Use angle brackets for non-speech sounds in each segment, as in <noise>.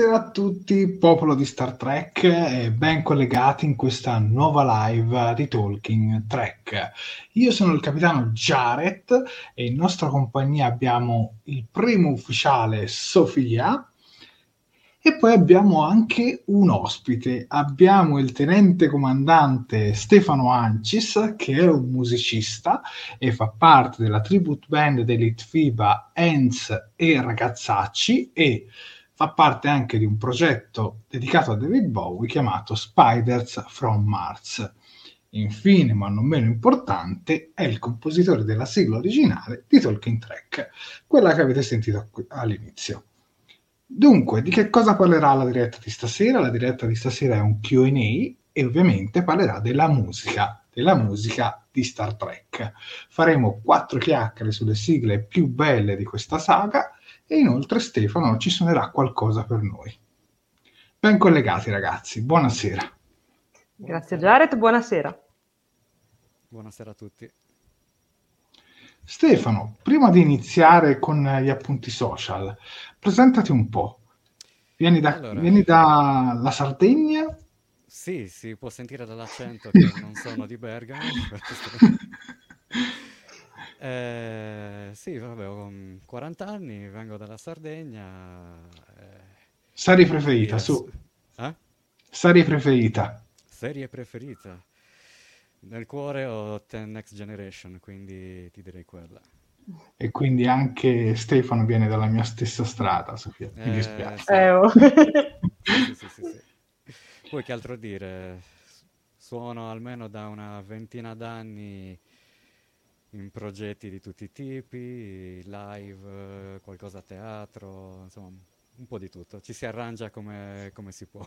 Buonasera a tutti, popolo di Star Trek, e ben collegati in questa nuova live di Talking Trek. Io sono il capitano Jared e in nostra compagnia abbiamo il primo ufficiale Sofia e poi abbiamo anche un ospite. Abbiamo il tenente comandante Stefano Ancis, che è un musicista e fa parte della tribute band dell'Itfiba Enz e Ragazzacci e fa parte anche di un progetto dedicato a David Bowie chiamato Spiders from Mars. Infine, ma non meno importante, è il compositore della sigla originale di Talking Track, quella che avete sentito all'inizio. Dunque, di che cosa parlerà la diretta di stasera? La diretta di stasera è un QA e ovviamente parlerà della musica, della musica di Star Trek. Faremo quattro chiacchiere sulle sigle più belle di questa saga e inoltre Stefano ci suonerà qualcosa per noi. Ben collegati ragazzi, buonasera. Grazie Jared, buonasera. Buonasera a tutti. Stefano, prima di iniziare con gli appunti social, presentati un po'. Vieni, da, allora, vieni dalla Sardegna? Sì, si può sentire dall'accento che non sono di Bergamo. <laughs> <laughs> Eh, sì, vabbè, ho 40 anni, vengo dalla Sardegna. Eh, Serie preferita, su. Eh? Serie preferita. Serie preferita. Nel cuore ho Ten Next Generation, quindi ti direi quella. E quindi anche Stefano viene dalla mia stessa strada, Sofia. Mi Eh, dispiace. sì. Eh, oh. Sì, sì, sì, sì. <laughs> Poi che altro dire? Suono almeno da una ventina d'anni in progetti di tutti i tipi, live, eh, qualcosa a teatro, insomma, un po' di tutto, ci si arrangia come, come si può.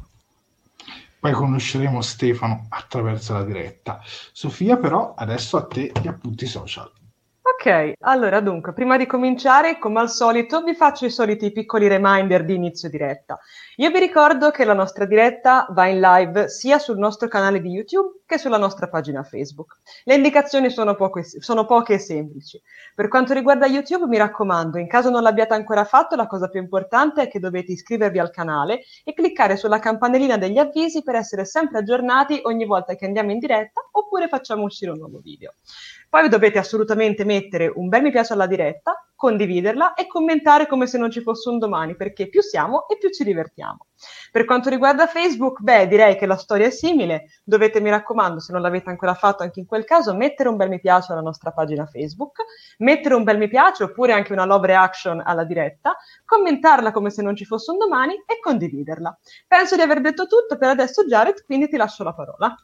Poi conosceremo Stefano attraverso la diretta. Sofia, però, adesso a te gli appunti social. Ok, allora dunque, prima di cominciare, come al solito, vi faccio i soliti piccoli reminder di inizio diretta. Io vi ricordo che la nostra diretta va in live sia sul nostro canale di YouTube che sulla nostra pagina Facebook. Le indicazioni sono, poche, sono poche e semplici. Per quanto riguarda YouTube, mi raccomando, in caso non l'abbiate ancora fatto, la cosa più importante è che dovete iscrivervi al canale e cliccare sulla campanellina degli avvisi per essere sempre aggiornati ogni volta che andiamo in diretta oppure facciamo uscire un nuovo video. Poi dovete assolutamente mettere un bel mi piace alla diretta, condividerla e commentare come se non ci fosse un domani, perché più siamo e più ci divertiamo. Per quanto riguarda Facebook, beh, direi che la storia è simile. Dovete, mi raccomando, se non l'avete ancora fatto anche in quel caso, mettere un bel mi piace alla nostra pagina Facebook, mettere un bel mi piace oppure anche una love reaction alla diretta, commentarla come se non ci fosse un domani e condividerla. Penso di aver detto tutto per adesso, Jared, quindi ti lascio la parola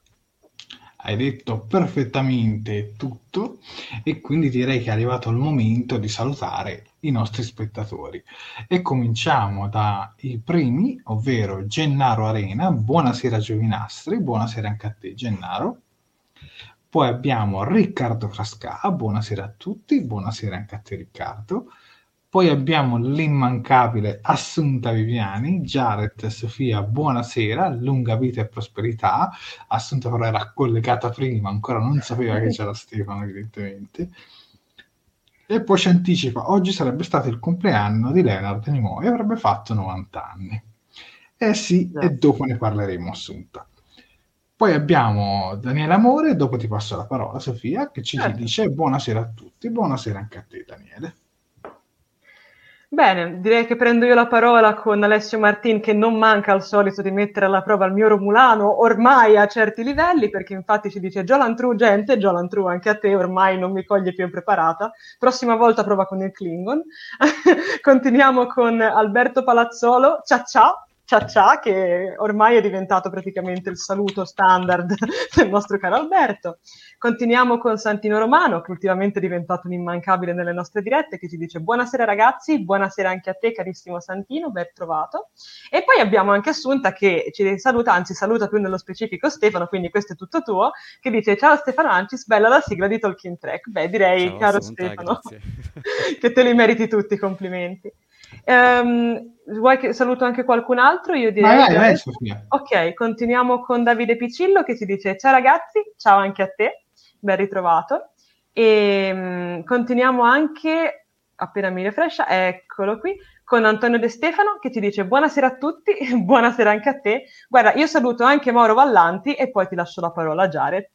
hai detto perfettamente tutto e quindi direi che è arrivato il momento di salutare i nostri spettatori. E cominciamo dai primi, ovvero Gennaro Arena. Buonasera Giovinastri, buonasera anche a te Gennaro. Poi abbiamo Riccardo Frasca, buonasera a tutti, buonasera anche a te Riccardo. Poi abbiamo l'immancabile Assunta Viviani, Jared e Sofia, buonasera, lunga vita e prosperità. Assunta però era collegata prima, ancora non sapeva che c'era <laughs> Stefano evidentemente. E poi ci anticipa, oggi sarebbe stato il compleanno di Leonard Nimoy, avrebbe fatto 90 anni. Eh sì, no. e dopo ne parleremo Assunta. Poi abbiamo Daniele Amore, dopo ti passo la parola Sofia, che ci certo. dice buonasera a tutti, buonasera anche a te Daniele. Bene, direi che prendo io la parola con Alessio Martin che non manca al solito di mettere alla prova il mio Romulano ormai a certi livelli perché infatti ci dice Jolan True gente, Jolan True anche a te ormai non mi coglie più impreparata, prossima volta prova con il Klingon. <laughs> Continuiamo con Alberto Palazzolo, ciao ciao ciao ciao che ormai è diventato praticamente il saluto standard <laughs> del nostro caro Alberto. Continuiamo con Santino Romano, che ultimamente è diventato un immancabile nelle nostre dirette, che ci dice buonasera ragazzi, buonasera anche a te carissimo Santino, ben trovato. E poi abbiamo anche Assunta che ci saluta, anzi saluta più nello specifico Stefano, quindi questo è tutto tuo, che dice ciao Stefano Ancis, bella la sigla di Talking Track. Beh, direi, ciao, caro Assunta, Stefano, <laughs> che te li meriti tutti, complimenti. Um, vuoi che saluto anche qualcun altro? Io direi. Vai, vai, vai, ok, continuiamo con Davide Picillo che ci dice: Ciao ragazzi, ciao anche a te, ben ritrovato. E um, continuiamo anche, appena mi refrescia, eccolo qui, con Antonio De Stefano che ci dice: Buonasera a tutti, <laughs> buonasera anche a te. Guarda, io saluto anche Mauro Vallanti e poi ti lascio la parola a Jared.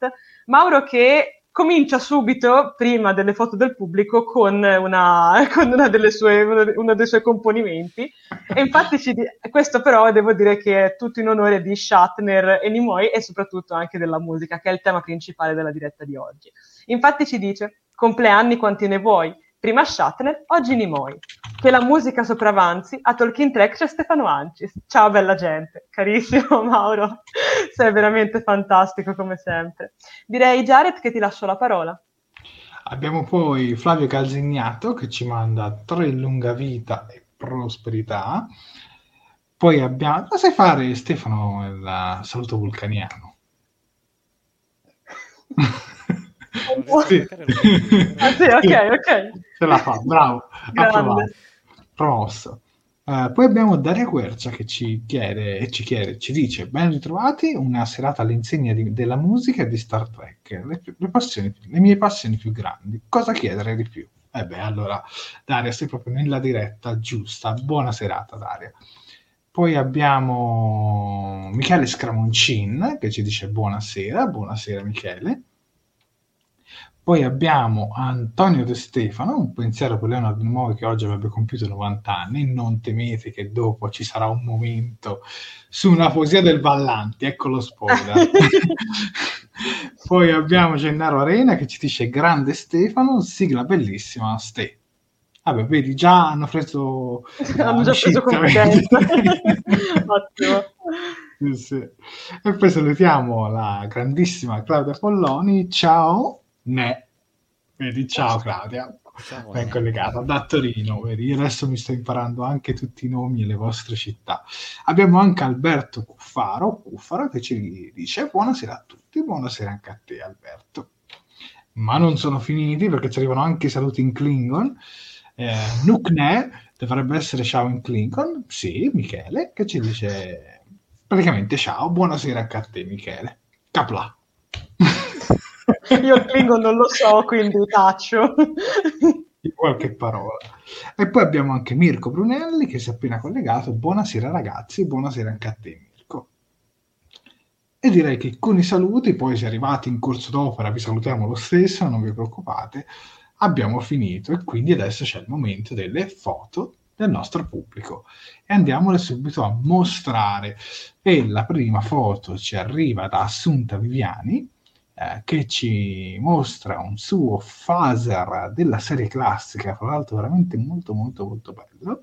Mauro che comincia subito, prima delle foto del pubblico, con, una, <laughs> con una sue, uno, dei suoi componimenti. E infatti ci, questo però devo dire che è tutto in onore di Shatner e Nimoy e soprattutto anche della musica, che è il tema principale della diretta di oggi. Infatti ci dice, compleanni quanti ne vuoi, prima Shatner, oggi Nimoy. Che la musica sopravanzi, a Talking Track c'è Stefano Ancis. Ciao bella gente, carissimo <laughs> Mauro, sei veramente fantastico come sempre. Direi Jared che ti lascio la parola. Abbiamo poi Flavio Calzignato che ci manda tre lunga vita e prosperità. Poi abbiamo... Ma sai fare Stefano il saluto vulcaniano? <laughs> sì. <laughs> ah, sì, ok, ok. Ce la fa, bravo. Promosso. Uh, poi abbiamo Daria Quercia che ci chiede, e ci chiede, ci dice, ben ritrovati, una serata all'insegna di, della musica e di Star Trek, le, le, passioni, le, mie passioni più grandi, cosa chiedere di più? E eh beh, allora, Daria, sei proprio nella diretta giusta, buona serata Daria. Poi abbiamo Michele Scramoncin che ci dice buonasera, buonasera Michele. Poi abbiamo Antonio De Stefano, un pensiero per Leonardo Nimoy che oggi avrebbe compiuto 90 anni. Non temete che dopo ci sarà un momento su una poesia del Vallanti, ecco lo spoiler. <laughs> Poi abbiamo Gennaro Arena che ci dice grande Stefano, sigla bellissima, Ste. Vabbè, vedi, già hanno preso <laughs> hanno già preso confidenza. <laughs> Ottimo. Sì, sì. E poi salutiamo la grandissima Claudia Polloni. Ciao. Ne. Vedi, ciao Claudia. Ciao, ben collegato, da Torino, vedi? Io adesso mi sto imparando anche tutti i nomi e le vostre città. Abbiamo anche Alberto Cuffaro, Cuffaro che ci dice buonasera a tutti, buonasera anche a te Alberto. Ma non sono finiti perché ci arrivano anche i saluti in Klingon. Eh, Nukne dovrebbe essere ciao in Klingon, sì, Michele, che ci dice praticamente ciao, buonasera anche a te Michele. Capla. <laughs> Io il Klingon non lo so, quindi taccio. qualche parola. E poi abbiamo anche Mirko Brunelli che si è appena collegato. Buonasera ragazzi, buonasera anche a te Mirko. E direi che con i saluti, poi se arrivati in corso d'opera vi salutiamo lo stesso, non vi preoccupate, abbiamo finito e quindi adesso c'è il momento delle foto del nostro pubblico e andiamole subito a mostrare. E la prima foto ci arriva da Assunta Viviani eh, che ci mostra un suo phaser della serie classica, fra l'altro veramente molto molto molto bello,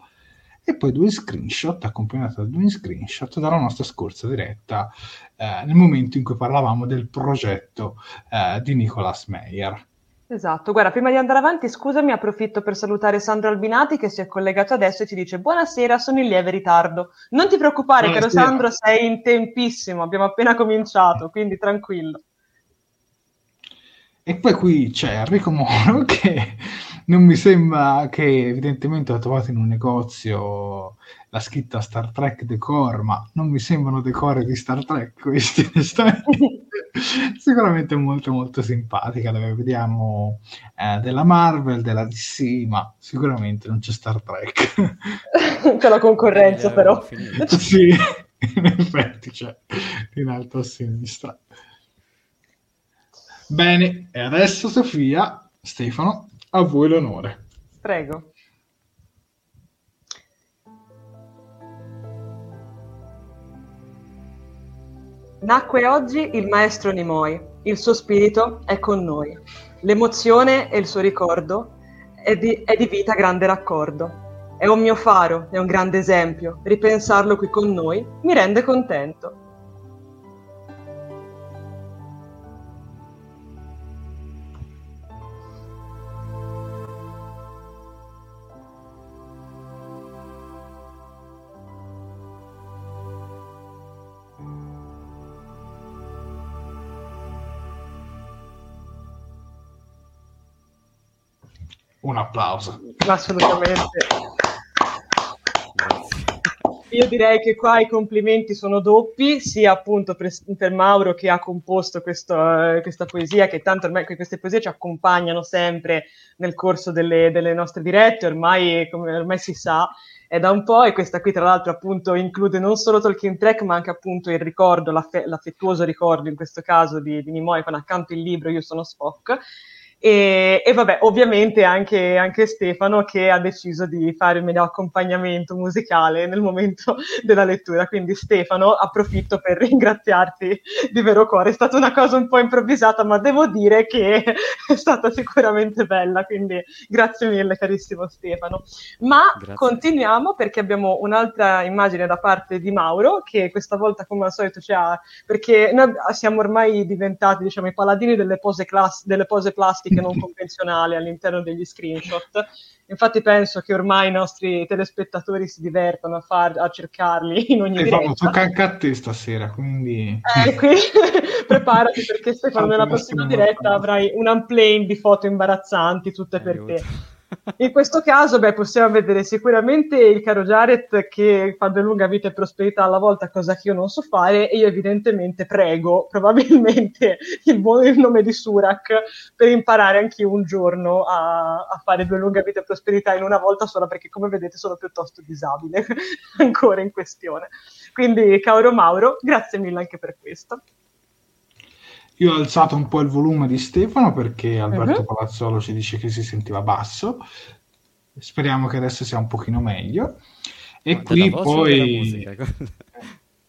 e poi due screenshot accompagnati da due screenshot dalla nostra scorsa diretta eh, nel momento in cui parlavamo del progetto eh, di Nicolas Meyer. Esatto, guarda, prima di andare avanti, scusami, approfitto per salutare Sandro Albinati che si è collegato adesso e ci dice buonasera, sono in lieve ritardo. Non ti preoccupare, buonasera. caro Sandro, sei in tempissimo, abbiamo appena cominciato, quindi tranquillo. E poi qui c'è Enrico Moro <laughs> che non mi sembra che evidentemente ha trovato in un negozio la scritta Star Trek Decor, ma non mi sembrano decori di Star Trek questi, <laughs> Sicuramente molto molto simpatica, dove vediamo eh, della Marvel, della DC, ma sicuramente non c'è Star Trek. <laughs> c'è la concorrenza eh, però. sì, in effetti c'è in alto a sinistra. Bene, e adesso Sofia, Stefano, a voi l'onore. Prego. Nacque oggi il maestro Nimoi, il suo spirito è con noi. L'emozione e il suo ricordo è di, è di vita grande raccordo. È un mio faro, è un grande esempio. Ripensarlo qui con noi mi rende contento. Un applauso. Assolutamente. Io direi che qua i complimenti sono doppi, sia appunto per, per Mauro che ha composto questo, uh, questa poesia, che tanto ormai queste poesie ci accompagnano sempre nel corso delle, delle nostre dirette, ormai, come ormai si sa, è da un po' e questa qui tra l'altro appunto include non solo Tolkien Track ma anche appunto il ricordo, l'affe- l'affettuoso ricordo in questo caso di, di Nimoy con accanto il libro Io sono Spock e, e vabbè, ovviamente anche, anche, Stefano che ha deciso di fare il mio accompagnamento musicale nel momento <laughs> della lettura. Quindi Stefano, approfitto per ringraziarti di vero cuore. È stata una cosa un po' improvvisata, ma devo dire che <laughs> è stata sicuramente bella. Quindi grazie mille, carissimo Stefano. Ma grazie. continuiamo perché abbiamo un'altra immagine da parte di Mauro, che questa volta, come al solito, ci ha. perché noi siamo ormai diventati, diciamo, i paladini delle pose, class- delle pose plastiche grafiche non convenzionali all'interno degli screenshot. Infatti penso che ormai i nostri telespettatori si divertono a, far, a cercarli in ogni e diretta. Tocca anche a te stasera, quindi... Eh, <laughs> quindi preparati perché Stefano nella prossima diretta avrai un unplane di foto imbarazzanti, tutte per te. In questo caso, beh, possiamo vedere sicuramente il caro Jared che fa lunga vita e prosperità alla volta, cosa che io non so fare, e io evidentemente prego probabilmente <laughs> il, buon, il nome di Surak per imparare anch'io un giorno a, a, fare due lunga vita e prosperità in una volta sola, perché come vedete sono piuttosto disabile <laughs> ancora in questione. Quindi, caro Mauro, grazie mille anche per questo. Io ho alzato un po' il volume di Stefano perché Alberto uh-huh. Palazzolo ci dice che si sentiva basso. Speriamo che adesso sia un pochino meglio. E Ma qui poi...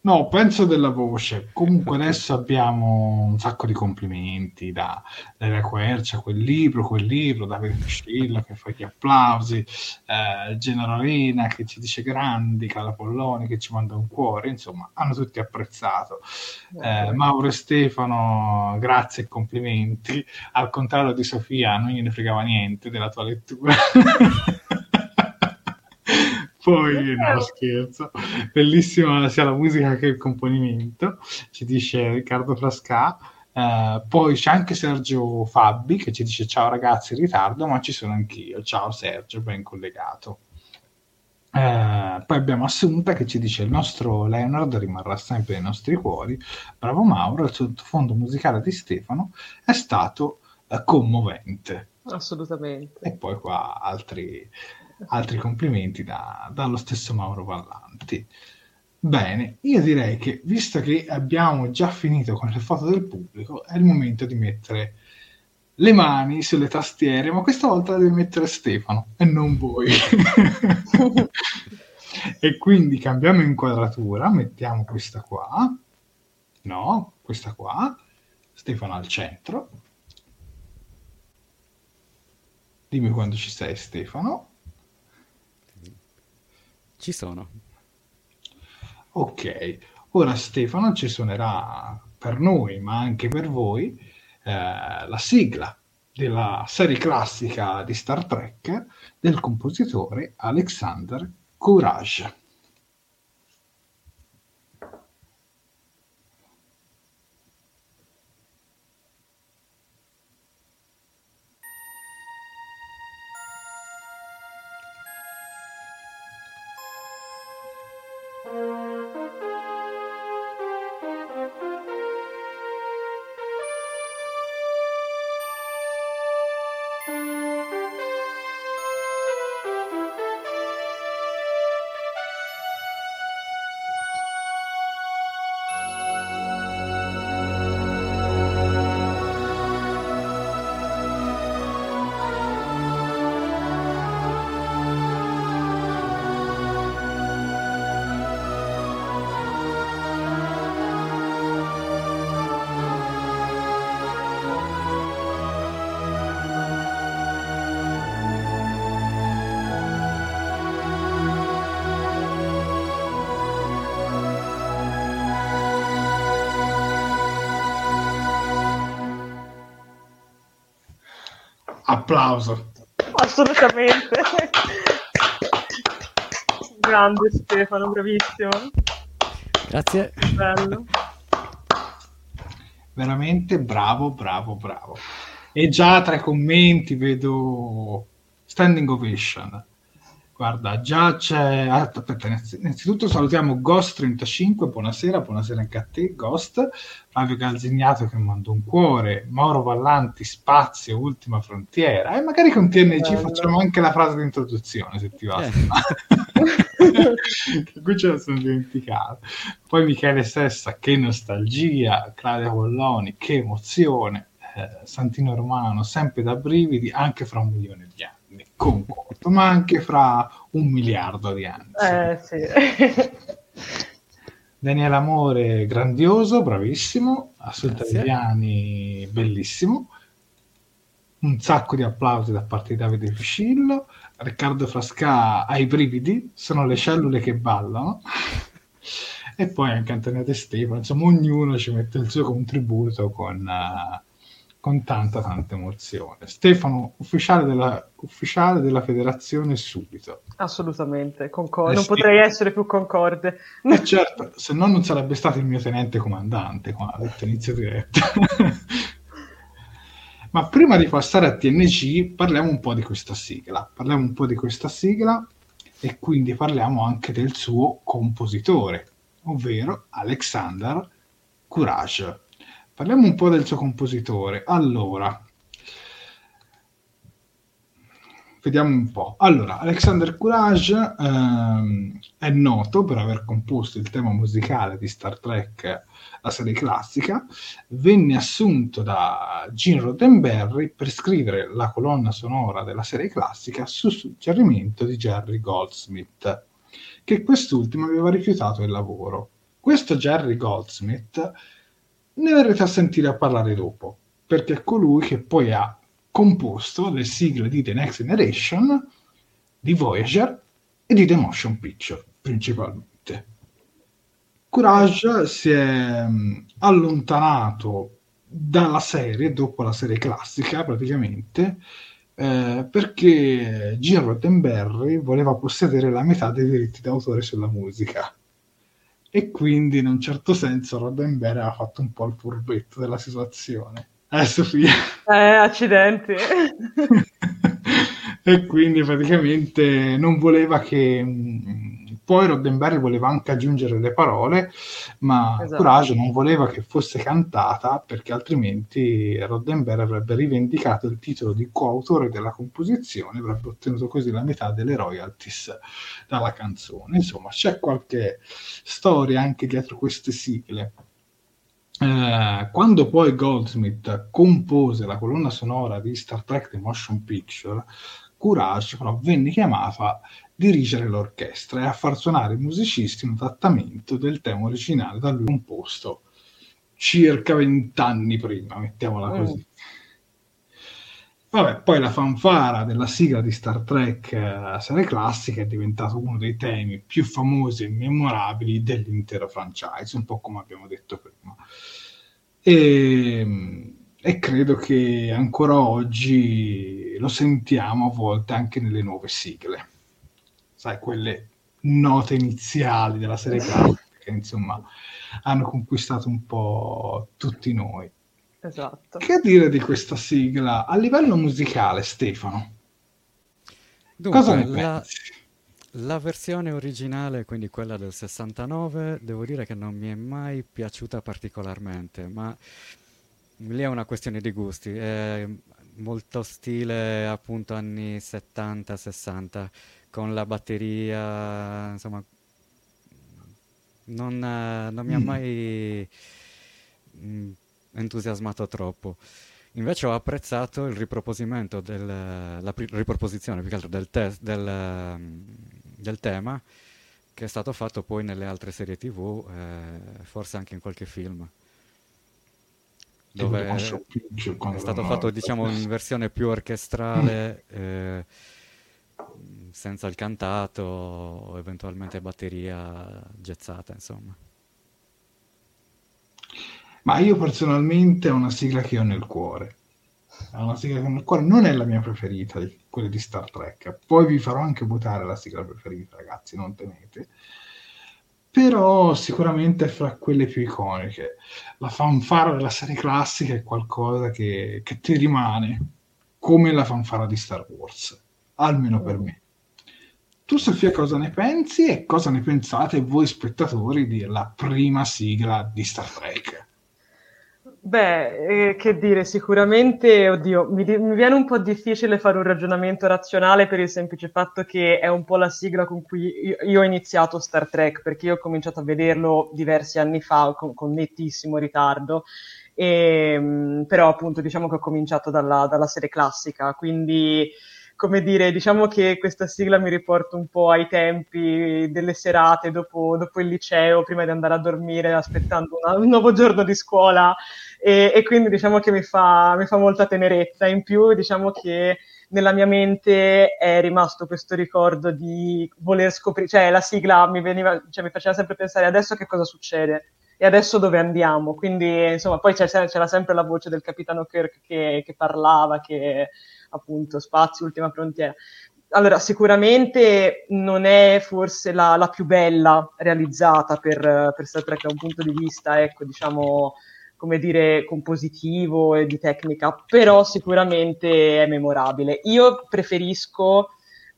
No, penso della voce. Comunque adesso abbiamo un sacco di complimenti da Daria Quercia, quel libro, quel libro, Davide Piscillo che fa gli applausi, eh, Generalina che ci dice grandi, Cala Polloni che ci manda un cuore, insomma, hanno tutti apprezzato. Eh, Mauro e Stefano, grazie e complimenti. Al contrario di Sofia, non gliene fregava niente della tua lettura. <laughs> Poi, no, scherzo, bellissima sia la musica che il componimento, ci dice Riccardo Frasca. Uh, poi c'è anche Sergio Fabbi che ci dice ciao ragazzi in ritardo, ma ci sono anch'io. Ciao Sergio, ben collegato. Uh, poi abbiamo Assunta che ci dice il nostro Leonard rimarrà sempre nei nostri cuori. Bravo Mauro, il sottofondo musicale di Stefano è stato uh, commovente. Assolutamente. E poi qua altri altri complimenti da, dallo stesso Mauro Vallanti. Bene, io direi che visto che abbiamo già finito con le foto del pubblico, è il momento di mettere le mani sulle tastiere, ma questa volta deve mettere Stefano e non voi. <laughs> e quindi cambiamo inquadratura, mettiamo questa qua, no, questa qua, Stefano al centro. Dimmi quando ci sei Stefano. Ci sono. Ok, ora Stefano ci suonerà per noi, ma anche per voi, eh, la sigla della serie classica di Star Trek del compositore Alexander Courage. Applauso. Assolutamente. Grande Stefano, bravissimo. Grazie. Bello. Veramente bravo, bravo, bravo. E già tra i commenti vedo standing ovation. Guarda, già c'è. Ah, aspetta, innanzitutto salutiamo Ghost35. Buonasera, buonasera anche a te, Ghost. Flavio Calzignato che manda un cuore. Mauro Vallanti, Spazio, Ultima Frontiera. E magari con TNG Bello. facciamo anche la frase di introduzione se ti va. Eh. <laughs> Qui ce la sono dimenticato. Poi Michele Sessa, che nostalgia. Claudia Polloni, che emozione. Eh, Santino Romano, sempre da brividi, anche fra un milione di anni concordo, ma anche fra un miliardo di anni. Eh, sì. <laughs> Daniele Amore, grandioso, bravissimo, Assolutamente bellissimo. Un sacco di applausi da parte di Davide Fiscillo. Riccardo Frasca ai brividi, sono le cellule che ballano. <laughs> e poi anche Antonio De Stefano, insomma ognuno ci mette il suo contributo con... Uh, con tanta tanta emozione. Stefano, ufficiale della, ufficiale della federazione subito. Assolutamente, concordo. Eh, non sì. potrei essere più concorde. Eh certo, se no non sarebbe stato il mio tenente comandante qua all'inizio diretto. <laughs> Ma prima di passare a TNG parliamo un po' di questa sigla. Parliamo un po' di questa sigla e quindi parliamo anche del suo compositore, ovvero Alexander Courage. Parliamo un po' del suo compositore. Allora, vediamo un po'. Allora, Alexander Courage ehm, è noto per aver composto il tema musicale di Star Trek, la serie classica. Venne assunto da Gene Roddenberry per scrivere la colonna sonora della serie classica su suggerimento di Jerry Goldsmith, che quest'ultimo aveva rifiutato il lavoro. questo Jerry Goldsmith ne verrete a sentire a parlare dopo, perché è colui che poi ha composto le sigle di The Next Generation, di Voyager e di The Motion Picture, principalmente. Courage si è mm, allontanato dalla serie, dopo la serie classica praticamente, eh, perché Gene Roddenberry voleva possedere la metà dei diritti d'autore sulla musica e quindi in un certo senso Roddenberry ha fatto un po' il furbetto della situazione. Eh, Sofia? Eh, accidenti. <laughs> e quindi praticamente non voleva che mm, poi Roddenberry voleva anche aggiungere le parole, ma esatto. Courage non voleva che fosse cantata perché altrimenti Roddenberry avrebbe rivendicato il titolo di coautore della composizione, avrebbe ottenuto così la metà delle royalties dalla canzone. Insomma, c'è qualche storia anche dietro queste sigle. Eh, quando poi Goldsmith compose la colonna sonora di Star Trek The Motion Picture, Courage però venne chiamata dirigere l'orchestra e a far suonare i musicisti un trattamento del tema originale da lui composto circa vent'anni prima, mettiamola mm. così. Vabbè, poi la fanfara della sigla di Star Trek eh, serie classica è diventato uno dei temi più famosi e memorabili dell'intero franchise, un po' come abbiamo detto prima. E, e credo che ancora oggi lo sentiamo a volte anche nelle nuove sigle sai, quelle note iniziali della serie classica <laughs> che insomma hanno conquistato un po' tutti noi. Esatto. Che dire di questa sigla a livello musicale, Stefano? Dunque, Cosa ne la, la versione originale, quindi quella del 69, devo dire che non mi è mai piaciuta particolarmente, ma lì è una questione di gusti. È molto stile appunto anni 70-60 con la batteria, insomma, non, non mi ha mm. mai mm, entusiasmato troppo. Invece ho apprezzato il riproposimento del, la riproposizione più che altro del, te- del, del, tema che è stato fatto poi nelle altre serie tv, eh, forse anche in qualche film. Dove è, è stato fatto diciamo in versione più orchestrale eh, senza il cantato o eventualmente batteria gezzata, insomma. Ma io personalmente ho una sigla che ho nel cuore. È una sigla che ho nel cuore, non è la mia preferita, quella di Star Trek. Poi vi farò anche votare la sigla preferita, ragazzi, non temete. Però sicuramente è fra quelle più iconiche. La fanfara della serie classica è qualcosa che, che ti rimane, come la fanfara di Star Wars, almeno per me. Tu Sofia cosa ne pensi e cosa ne pensate voi spettatori della prima sigla di Star Trek? Beh, eh, che dire, sicuramente, oddio, mi, mi, viene un po' difficile fare un ragionamento razionale per il semplice fatto che è un po' la sigla con cui io, io ho iniziato Star Trek, perché io ho cominciato a vederlo diversi anni fa con, con nettissimo ritardo, e, ehm, però appunto diciamo che ho cominciato dalla, dalla serie classica, quindi come dire, diciamo che questa sigla mi riporta un po' ai tempi delle serate dopo, dopo il liceo, prima di andare a dormire, aspettando una, un nuovo giorno di scuola e, e quindi diciamo che mi fa, mi fa, molta tenerezza. In più diciamo che nella mia mente è rimasto questo ricordo di voler scoprire, cioè la sigla mi, veniva, cioè, mi faceva sempre pensare adesso che cosa succede e adesso dove andiamo? Quindi, insomma, poi c'era sempre la voce del capitano Kirk che, che parlava, che appunto spazio, ultima frontiera. Allora, sicuramente non è forse la, la più bella realizzata per, per Star Trek da un punto di vista, ecco, diciamo, come dire, compositivo e di tecnica, però sicuramente è memorabile. Io preferisco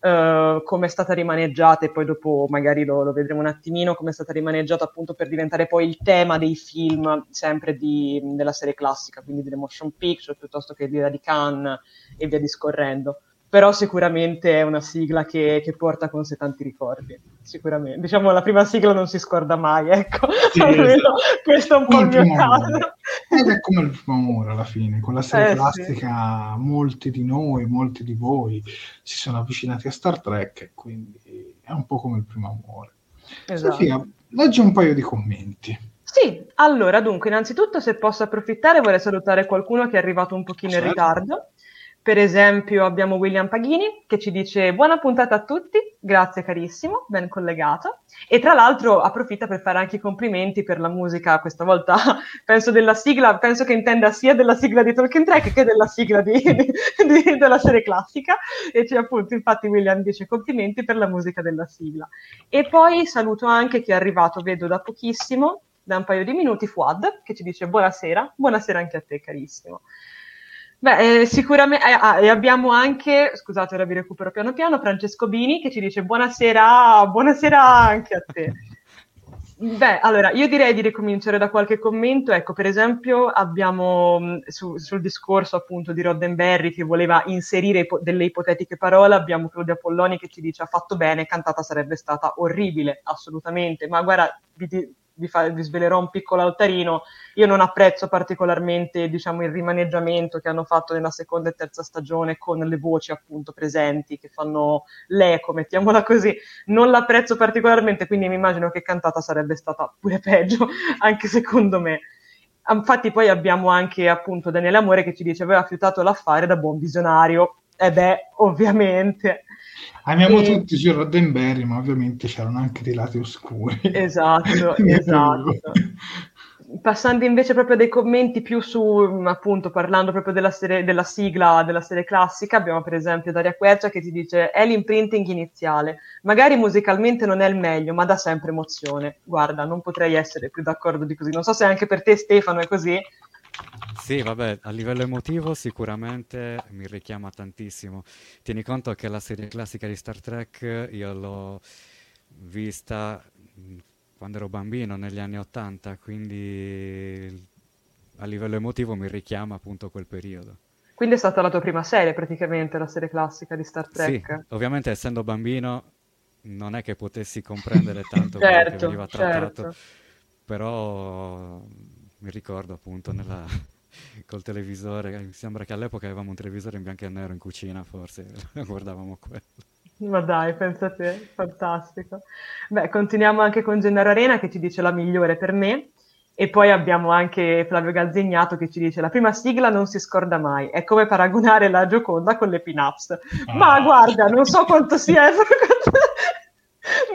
uh, come è stata rimaneggiata e poi dopo magari lo, lo, vedremo un attimino come è stata rimaneggiata appunto per diventare poi il tema dei film sempre di, della serie classica, quindi delle motion picture piuttosto che di Cannes e via discorrendo. Però sicuramente è una sigla che, che, porta con sé tanti ricordi, sicuramente. Diciamo la prima sigla non si scorda mai, ecco. Sì, <laughs> esatto. Questo è un po' il mio caso. Ed è come il primo amore alla fine, con la serie eh, classica sì. molti di noi, molti di voi si sono avvicinati a Star Trek e quindi è un po' come il primo amore. Esatto. Sofia, leggi un paio di commenti. Sì, allora, dunque, innanzitutto se posso approfittare vorrei salutare qualcuno che è arrivato un pochino certo. in ritardo. Per esempio abbiamo William Paghini che ci dice buona puntata a tutti, grazie carissimo, ben collegato. E tra l'altro approfitta per fare anche i complimenti per la musica, questa volta <laughs> penso della sigla, penso che intenda sia della sigla di Tolkien Trek che della sigla di, <laughs> <laughs> di, della serie classica. E c'è appunto, infatti William dice complimenti per la musica della sigla. E poi saluto anche chi è arrivato, vedo da pochissimo, da un paio di minuti, Fuad, che ci dice buonasera, buonasera anche a te carissimo. Beh, eh, sicuramente eh, ah, e abbiamo anche, scusate, ora vi recupero piano piano, Francesco Bini che ci dice buonasera, buonasera anche a te. <laughs> Beh, allora, io direi di ricominciare da qualche commento. Ecco, per esempio, abbiamo mm, su, sul discorso appunto di Roddenberry che voleva inserire ipo- delle ipotetiche parole, abbiamo Claudia Polloni che ci dice ha fatto bene, cantata sarebbe stata orribile, assolutamente. Ma guarda, vi, vi, fa, vi, svelerò un piccolo altarino. Io non apprezzo particolarmente diciamo, il rimaneggiamento che hanno fatto nella seconda e terza stagione con le voci appunto presenti che fanno l'eco, mettiamola così. Non l'apprezzo particolarmente, quindi mi immagino che cantata sarebbe stata pure peggio, <laughs> anche secondo me. Infatti poi abbiamo anche appunto Daniele Amore che ci dice aveva fiutato l'affare da buon visionario. E beh, ovviamente. Amiamo e... tutti su Roddenberry, ma ovviamente c'erano anche dei lati oscuri. Esatto, <laughs> esatto. Passando invece proprio dei commenti più su, appunto, parlando proprio della, serie, della sigla della serie classica, abbiamo per esempio Daria Quercia che ti dice è l'imprinting iniziale, magari musicalmente non è il meglio, ma dà sempre emozione. Guarda, non potrei essere più d'accordo di così. Non so se anche per te Stefano è così, sì, vabbè, a livello emotivo sicuramente mi richiama tantissimo. Tieni conto che la serie classica di Star Trek io l'ho vista quando ero bambino, negli anni Ottanta, quindi a livello emotivo mi richiama appunto quel periodo. Quindi è stata la tua prima serie praticamente, la serie classica di Star Trek? Sì, ovviamente essendo bambino non è che potessi comprendere tanto certo, quello che certo, veniva trattato, certo. però mi ricordo appunto nella, <laughs> col televisore, mi sembra che all'epoca avevamo un televisore in bianco e nero in cucina, forse <laughs> guardavamo quello. Ma dai, pensa a te, fantastico. Beh, continuiamo anche con Gennaro Arena che ci dice la migliore per me. E poi abbiamo anche Flavio Gazzegnato che ci dice la prima sigla non si scorda mai, è come paragonare la Gioconda con le pin-ups. Ah. Ma guarda, non so quanto sia <laughs>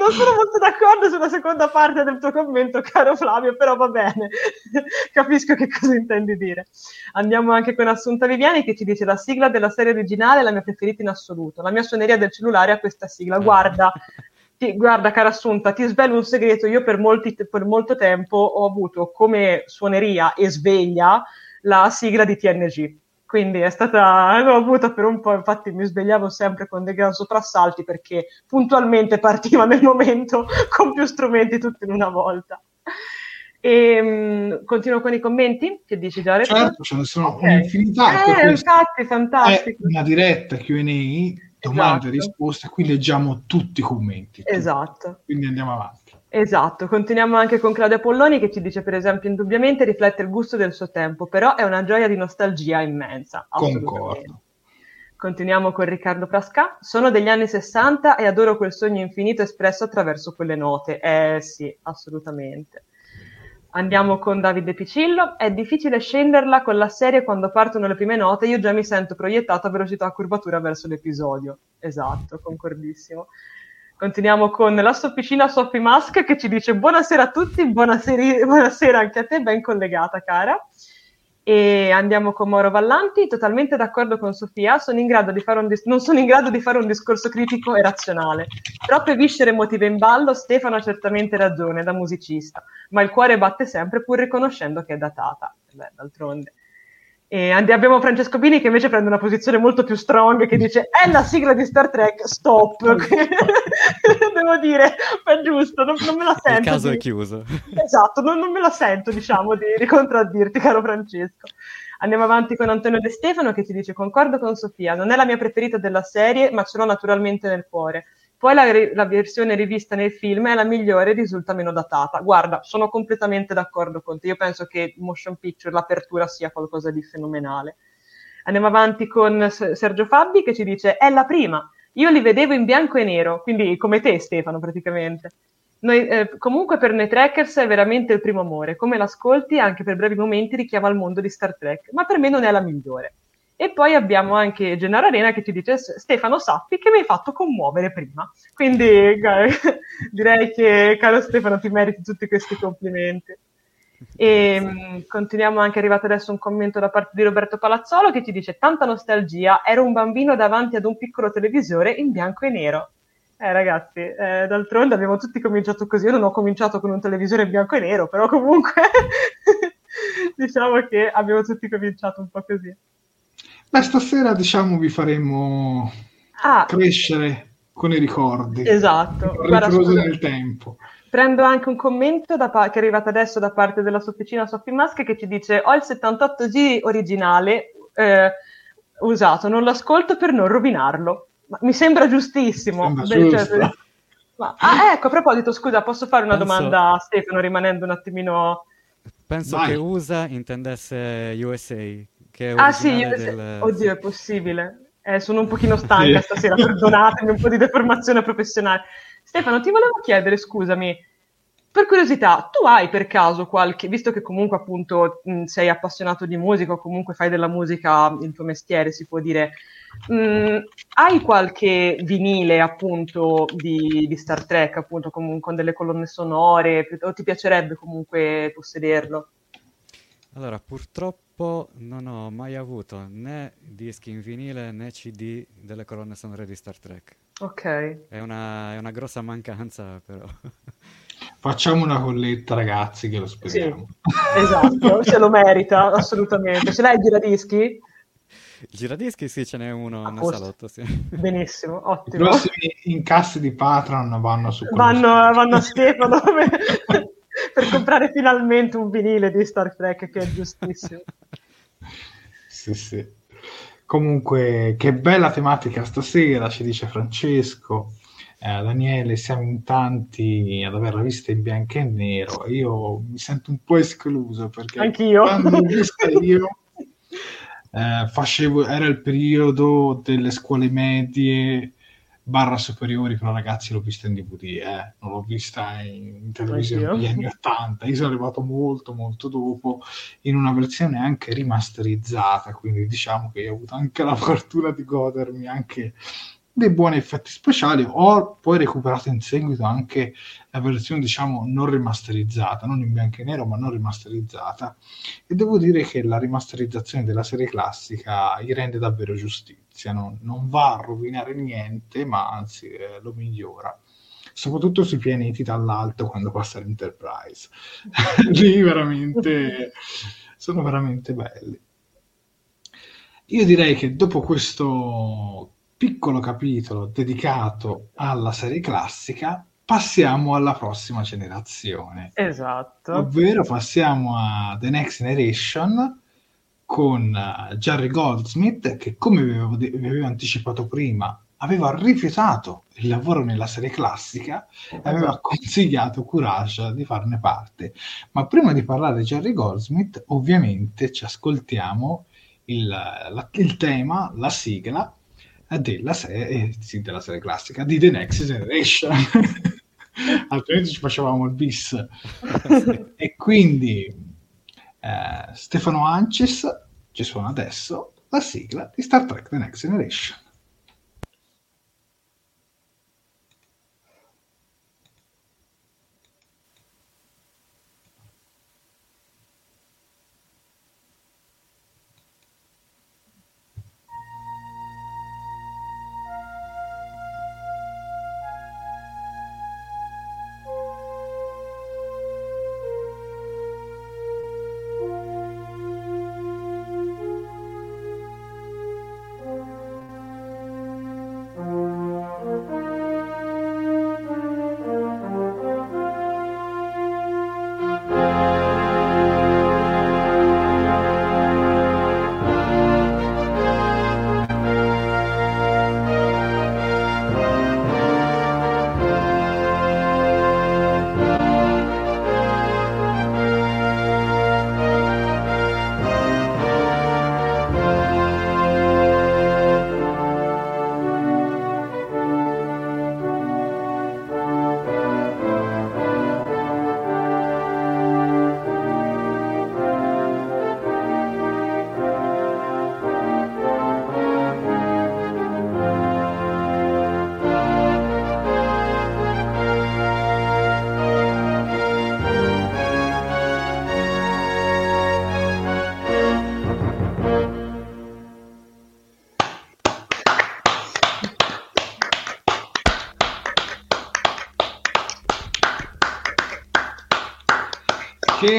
non sono molto d'accordo sulla seconda parte del tuo commento, caro Flavio, però va bene, <laughs> capisco che cosa intendi dire. Andiamo anche con Assunta Viviani che ci dice la sigla della serie originale è la mia preferita in assoluto, la mia suoneria del cellulare ha questa sigla, guarda. Ti, guarda, cara Assunta, ti svelo un segreto. Io per, molti, per molto tempo ho avuto come suoneria e sveglia la sigla di TNG quindi è stata, l'ho avuta per un po', infatti mi svegliavo sempre con dei gran soprassalti perché puntualmente partiva <laughs> nel momento con più strumenti tutti in una volta. E, um, continuo con i commenti? Che dici Jared? Certo, ce ne sono okay. un'infinità. Eh, infatti, fantastico. È una diretta Q&A, domande e esatto. risposte, qui leggiamo tutti i commenti. Esatto. Quindi andiamo avanti. Esatto, continuiamo anche con Claudia Polloni che ci dice per esempio indubbiamente riflette il gusto del suo tempo, però è una gioia di nostalgia immensa. Concordo. Continuiamo con Riccardo Prasca. Sono degli anni 60 e adoro quel sogno infinito espresso attraverso quelle note. Eh sì, assolutamente. Andiamo con Davide Picillo. È difficile scenderla con la serie quando partono le prime note. Io già mi sento proiettato a velocità curvatura verso l'episodio. Esatto, concordissimo. Continuiamo con la stoppicina Sophie Musk che ci dice buonasera a tutti, buonasera, buonasera anche a te, ben collegata cara. E andiamo con Moro Vallanti, totalmente d'accordo con Sofia, sono dis- non sono in grado di fare un discorso critico e razionale. Troppe viscere emotive in ballo, Stefano ha certamente ragione da musicista, ma il cuore batte sempre pur riconoscendo che è datata. Beh, d'altronde. E abbiamo Francesco Bini che invece prende una posizione molto più strong che dice è la sigla di Star Trek, stop. <laughs> <laughs> Devo dire, è giusto, non, non me la sento. Il caso di... è chiuso. <laughs> Esatto, non, non, me la sento, diciamo, di, di contraddirti, caro Francesco. Andiamo avanti con Antonio De Stefano che ci dice concordo con Sofia, non è la mia preferita della serie, ma ce l'ho naturalmente nel cuore. Poi la, la, versione rivista nel film è la migliore e risulta meno datata. Guarda, sono completamente d'accordo con te. Io penso che motion picture, l'apertura sia qualcosa di fenomenale. Andiamo avanti con Sergio Fabbi che ci dice: È la prima. Io li vedevo in bianco e nero, quindi come te, Stefano, praticamente. Noi, eh, comunque per noi trackers è veramente il primo amore, come l'ascolti anche per brevi momenti richiama al mondo di Star Trek, ma per me non è la migliore. E poi abbiamo anche Gennaro Arena che ci dice Stefano sappi che mi hai fatto commuovere prima. Quindi <laughs> direi che caro Stefano ti meriti tutti questi complimenti. <laughs> E mh, continuiamo anche, è arrivato adesso un commento da parte di Roberto Palazzolo che ci dice tanta nostalgia, ero un bambino davanti ad un piccolo televisore in bianco e nero. Eh ragazzi, eh, d'altronde abbiamo tutti cominciato così, io non ho cominciato con un televisore in bianco e nero, però comunque <laughs> diciamo che abbiamo tutti cominciato un po' così. Beh, stasera diciamo vi faremo ah, crescere con i ricordi. Esatto. Guarda, nel tempo. Prendo anche un commento da, che è arrivato adesso da parte della sofficina Sophie Mask che ci dice ho il 78G originale eh, usato, non lo ascolto per non rovinarlo. Ma mi sembra giustissimo. Sembra cioè, ma, ah, ecco, a proposito, scusa, posso fare una Penso... domanda a Stefano rimanendo un attimino... Penso Vai. che USA intendesse USA. Che è ah sì, USA. Del... oddio, è possibile. Eh, sono un pochino <laughs> stanca stasera, perdonatemi, un po' di deformazione professionale. Stefano, ti volevo chiedere, scusami, per curiosità, tu hai per caso qualche, visto che comunque appunto mh, sei appassionato di musica o comunque fai della musica il tuo mestiere, si può dire, mh, hai qualche vinile appunto di, di, Star Trek, appunto con, con delle colonne sonore, o ti piacerebbe comunque possederlo? Allora, purtroppo non ho mai avuto né dischi in vinile né CD delle colonne sonore di Star Trek. Ok. È una, è una grossa mancanza, però. <laughs> Facciamo una colletta, ragazzi, che lo speriamo. Sì, esatto, se lo merita, assolutamente. Ce l'hai il giradischi? Il giradischi sì, ce n'è uno A nel posto. salotto, sì. Benissimo, <laughs> ottimo. I prossimi incassi di Patreon vanno su vanno, vanno a Stefano <laughs> per, comprare finalmente un vinile di Star Trek, che è giustissimo. <laughs> Sì, sì. Comunque, che bella tematica stasera, ci dice Francesco eh, Daniele, siamo in tanti ad averla vista in bianco e nero. Io mi sento un po' escluso perché Anch'io. quando l'ho vista <laughs> io eh, facevo, era il periodo delle scuole medie barra superiori, però ragazzi l'ho vista in DVD, eh. non l'ho vista in, televisione negli anni 80, io sono arrivato molto molto dopo in una versione anche rimasterizzata, quindi diciamo che ho avuto anche la <laughs> fortuna di godermi anche dei buoni effetti speciali. Ho poi recuperato in seguito anche la versione, diciamo, non rimasterizzata, non in bianco e nero, ma non rimasterizzata. E devo dire che la rimasterizzazione della serie classica gli rende davvero giustizia. No? Non va a rovinare niente, ma anzi eh, lo migliora. Soprattutto sui pianeti dall'alto quando passa l'Enterprise. <laughs> Lì veramente sono veramente belli. Io direi che dopo questo piccolo capitolo dedicato alla serie classica, passiamo alla prossima generazione. Esatto. Ovvero passiamo a The Next Generation con uh, Jerry Goldsmith che, come vi avevo, vi avevo, anticipato prima, aveva rifiutato il lavoro nella serie classica e aveva consigliato Courage di farne parte. Ma prima di parlare di Jerry Goldsmith, ovviamente ci ascoltiamo il, la, il tema, la sigla della serie, eh, sì, della serie classica di The Next Generation. <laughs> altrimenti ci facevamo il bis. e quindi eh, Stefano Ancis ci suona adesso la sigla di Star Trek The Next Generation.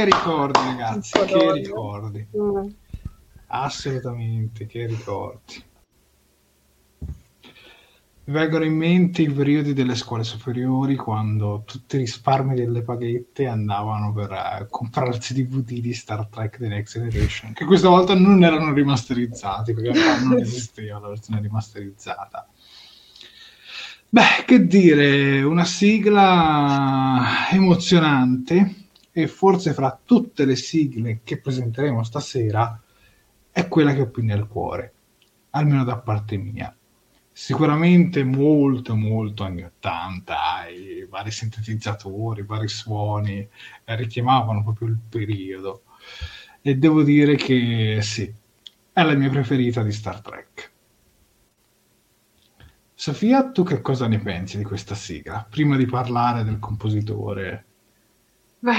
Che ricordi, ragazzi, che ricordi. Mm. Assolutamente, che ricordi. Mi vengono in mente i periodi delle scuole superiori quando tutti i risparmi delle paghette andavano per uh, comprarsi DVD di Star Trek The Next Generation, che questa volta non erano rimasterizzati, perché non esisteva la versione rimasterizzata. Beh, che dire, una sigla emozionante e forse fra tutte le sigle che presenteremo stasera è quella che ho più nel cuore, almeno da parte mia. Sicuramente molto molto anni 80, i vari sintetizzatori, i vari suoni eh, richiamavano proprio il periodo e devo dire che sì, è la mia preferita di Star Trek. Sofia, tu che cosa ne pensi di questa sigla? Prima di parlare del compositore. Beh,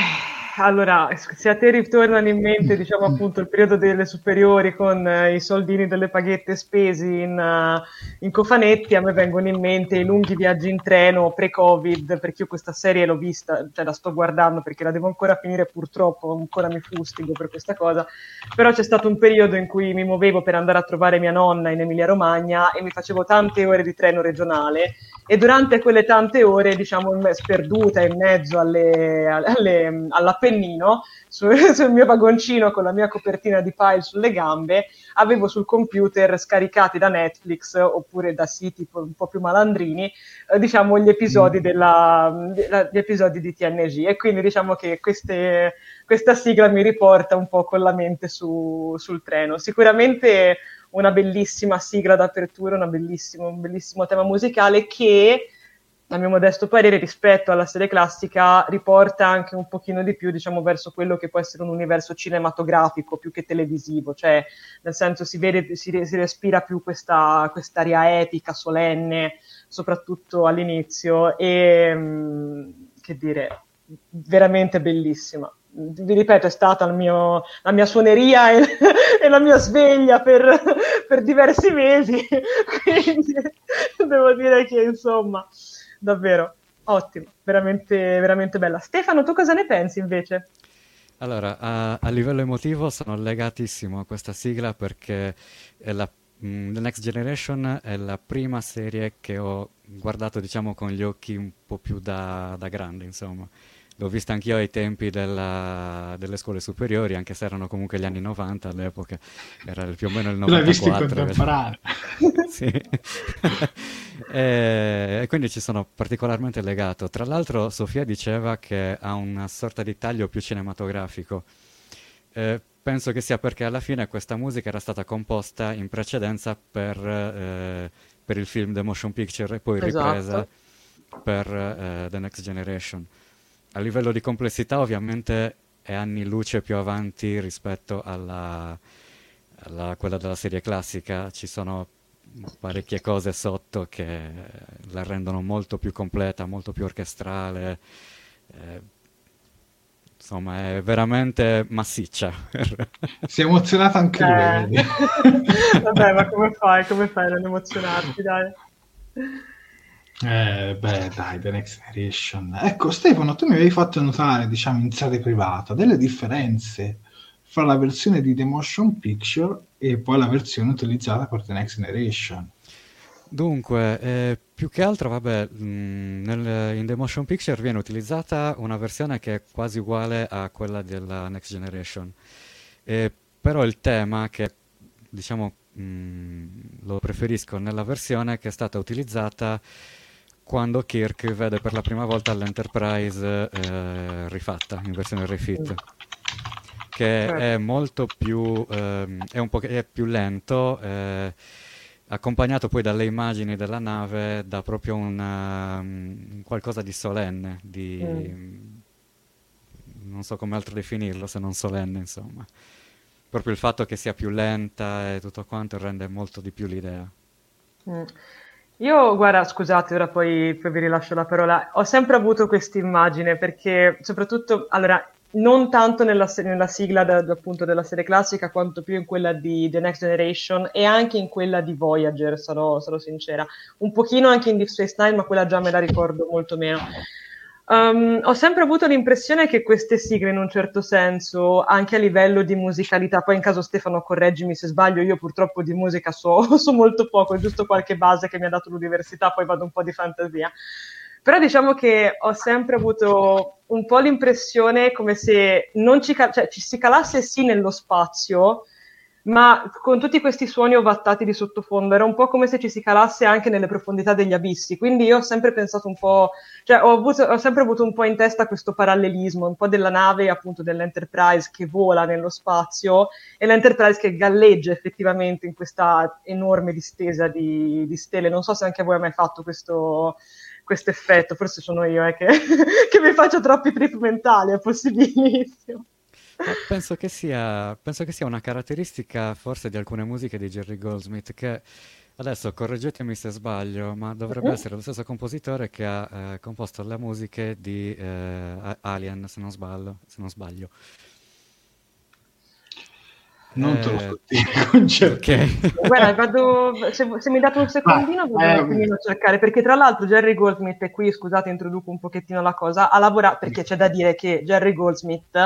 allora, se a te ritornano in mente, diciamo appunto, il periodo delle superiori con eh, i soldini delle paghette spesi in, uh, in, cofanetti, a me vengono in mente i lunghi viaggi in treno pre-Covid, perché io questa serie l'ho vista, cioè la sto guardando perché la devo ancora finire, purtroppo ancora mi fustigo per questa cosa, però c'è stato un periodo in cui mi muovevo per andare a trovare mia nonna in Emilia Romagna e mi facevo tante ore di treno regionale e durante quelle tante ore, diciamo, sperduta in mezzo alle, alle, all'Appennino, su, <laughs> sul mio vagoncino con la mia copertina di pile sulle gambe, avevo sul computer scaricati da Netflix oppure da siti un po' più malandrini, eh, diciamo, gli episodi, mm. della, gli episodi di TNG. E quindi diciamo che queste, questa sigla mi riporta un po' con la mente su, sul treno. Sicuramente una bellissima sigla d'apertura, un bellissimo tema musicale che, a mio modesto parere, rispetto alla serie classica, riporta anche un pochino di più, diciamo, verso quello che può essere un universo cinematografico più che televisivo, cioè, nel senso, si vede, si, si respira più questa aria epica, solenne, soprattutto all'inizio, e, mm, che dire, veramente bellissima vi ripeto, è stata mio, la mia suoneria e, <laughs> e la mia sveglia per, per, diversi mesi, <laughs> quindi devo dire che insomma, davvero ottimo, veramente, veramente bella. Stefano, tu cosa ne pensi invece? Allora, a, a livello emotivo sono legatissimo a questa sigla perché la, mh, mm, The Next Generation è la prima serie che ho guardato, diciamo, con gli occhi un po' più da, da grande, insomma l'ho vista anch'io ai tempi della, delle scuole superiori, anche se erano comunque gli anni 90 all'epoca, era più o meno il 94. L'hai visto in contemporanea. <laughs> sì. <laughs> e, e, quindi ci sono particolarmente legato. Tra l'altro Sofia diceva che ha una sorta di taglio più cinematografico. Eh, penso che sia perché alla fine questa musica era stata composta in precedenza per, eh, per il film The Motion Picture e poi esatto. ripresa per eh, The Next Generation a livello di complessità ovviamente è anni luce più avanti rispetto alla, alla quella della serie classica, ci sono parecchie cose sotto che la rendono molto più completa, molto più orchestrale. Eh, insomma, è veramente massiccia. <laughs> si è emozionato anche eh. lui. <laughs> Vabbè, ma <laughs> come fai? Come fai a non emozionarti, dai? Eh, beh, dai, The Next Generation. Ecco, Stefano, tu mi avevi fatto notare, diciamo, in sede privata, delle differenze fra la versione di The Motion Picture e poi la versione utilizzata per The Next Generation. Dunque, eh, più che altro, vabbè, mh, mm, nel, in The Motion Picture viene utilizzata una versione che è quasi uguale a quella della Next Generation. Eh, però il tema che, diciamo, mh, mm, lo preferisco nella versione che è stata utilizzata quando Kirk vede per la prima volta l'Enterprise eh, rifatta in versione refit che certo. è molto più ehm, è un po' è più lento eh, accompagnato poi dalle immagini della nave da proprio una, um, qualcosa di solenne di mm. non so come altro definirlo se non solenne insomma proprio il fatto che sia più lenta e tutto quanto rende molto di più l'idea mm. Io, guarda, scusate, ora poi, poi vi rilascio la parola. Ho sempre avuto questa immagine perché, soprattutto, allora, non tanto nella, nella sigla da, appunto della serie classica, quanto più in quella di The Next Generation e anche in quella di Voyager, sarò, sarò sincera. Un pochino anche in Deep Space Nine, ma quella già me la ricordo molto meno. Um, ho sempre avuto l'impressione che queste sigle, in un certo senso, anche a livello di musicalità, poi in caso Stefano correggimi se sbaglio, io purtroppo di musica so, <laughs> so molto poco, giusto qualche base che mi ha dato l'università, poi vado un po' di fantasia. Però diciamo che ho sempre avuto un po' l'impressione come se non ci, cal- cioè, ci si calasse sì nello spazio, ma con tutti questi suoni ovattati di sottofondo era un po' come se ci si calasse anche nelle profondità degli abissi. Quindi io ho sempre pensato un po', cioè ho, avuto, ho sempre avuto un po' in testa questo parallelismo, un po' della nave appunto dell'Enterprise che vola nello spazio e l'Enterprise che galleggia effettivamente in questa enorme distesa di, di stelle. Non so se anche voi ha mai fatto questo questo effetto, forse sono io eh, che, <laughs> che mi faccio troppi trip mentali, è possibilissimo. Penso che, sia, penso che sia una caratteristica forse di alcune musiche di Jerry Goldsmith che adesso correggetemi se sbaglio, ma dovrebbe uh-huh. essere lo stesso compositore che ha eh, composto le musiche di eh, Alien, se non sbaglio. Se non sbaglio. Non te lo sto eh, con <laughs> certezza. Guarda, vado, se, se, mi date un secondino vado eh, un a cercare, perché tra l'altro Jerry Goldsmith, e qui scusate introduco un pochettino la cosa, ha lavorato, perché c'è da dire che Jerry Goldsmith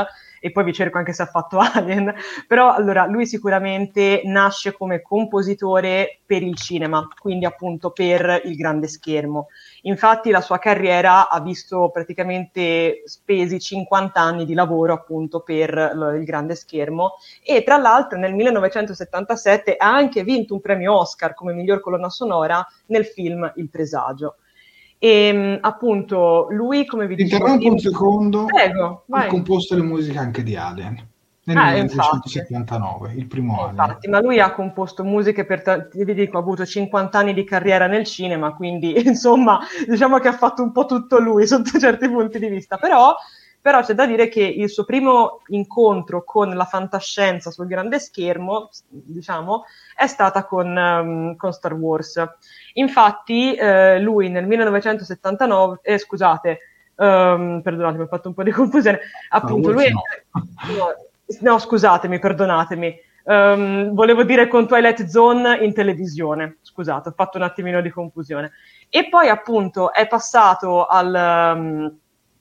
e poi vi cerco anche se ha fatto <laughs> Alien, però allora lui sicuramente nasce come compositore per il cinema, quindi appunto per il grande schermo. Infatti la sua carriera ha visto praticamente spesi 50 anni di lavoro appunto per il grande schermo e tra l'altro nel 1977 ha anche vinto un premio Oscar come miglior colonna sonora nel film Il presagio. E ehm, appunto lui, come vi dicevo... Interrompo un secondo. Prego. Ha composto le musiche anche di Alien nel ah, 1979, il primo anno. Infatti, ma lui ha composto musiche per, vi dico, ha avuto 50 anni di carriera nel cinema, quindi <laughs> insomma, diciamo che ha fatto un po' tutto lui sotto certi punti di vista, però, però c'è da dire che il suo primo incontro con la fantascienza sul grande schermo, diciamo, è stata con, um, con Star Wars. Infatti, eh, lui nel 1979, eh, scusate, um, perdonatemi, ho fatto un po' di confusione, appunto, lui... No. no, no, scusatemi, perdonatemi. Um, volevo dire con Twilight Zone in televisione, scusate, ho fatto un attimino di confusione. E poi appunto è passato al... Um,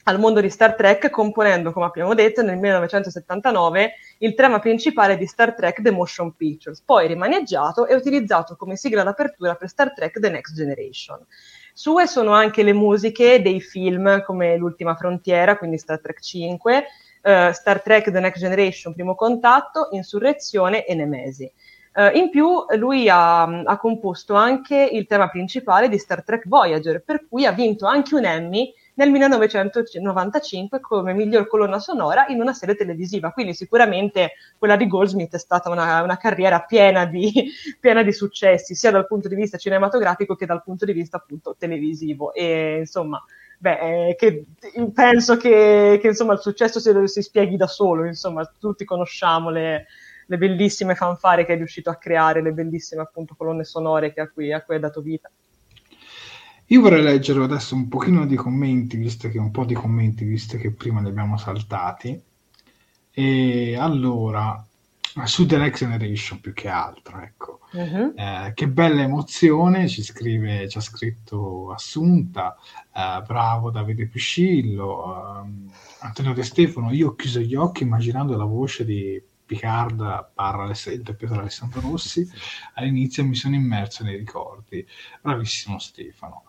al mondo di Star Trek componendo, come abbiamo detto, nel 1979 il tema principale di Star Trek The Motion Pictures, poi rimaneggiato e utilizzato come sigla d'apertura per Star Trek The Next Generation. Sue sono anche le musiche dei film come L'ultima frontiera, quindi Star Trek 5, uh, eh, Star Trek The Next Generation, Primo contatto, Insurrezione e Nemesi. Uh, in più lui ha, ha composto anche il tema principale di Star Trek Voyager, per cui ha vinto anche un Emmy nel 1995 come miglior colonna sonora in una serie televisiva. Quindi sicuramente quella di Goldsmith è stata una, una carriera piena di, <laughs> piena di, successi, sia dal punto di vista cinematografico che dal punto di vista appunto televisivo. E insomma, beh, eh, che, penso che, che insomma, il successo si, si, spieghi da solo, insomma, tutti conosciamo le, le bellissime fanfare che è riuscito a creare, le bellissime appunto colonne sonore a cui, a cui ha dato vita. Io vorrei leggere adesso un pochino di commenti, visto che un po' di commenti, visto che prima li abbiamo saltati. E allora, su The Next Generation più che altro, ecco. Uh-huh. Eh, che bella emozione, ci scrive, ci ha scritto Assunta, eh, bravo Davide Piscillo, eh, Antonio De Stefano, io ho chiuso gli occhi immaginando la voce di Picard parla interpretato da Alessandro Rossi, all'inizio mi sono immerso nei ricordi. Bravissimo Stefano.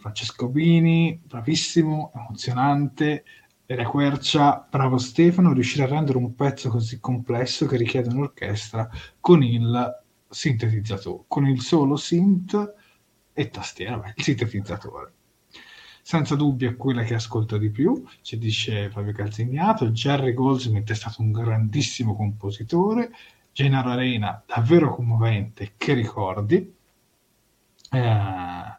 Francesco Bini, bravissimo, emozionante, era Quercia, bravo Stefano, riuscire a rendere un pezzo così complesso che richiede un'orchestra con il sintetizzatore, con il solo synth e tastiera, beh, il sintetizzatore. Senza dubbio è quella che ascolto di più, ci dice Fabio Calzignato, Jerry Goldsmith è stato un grandissimo compositore, Gennaro Arena davvero commovente, che ricordi. Eh,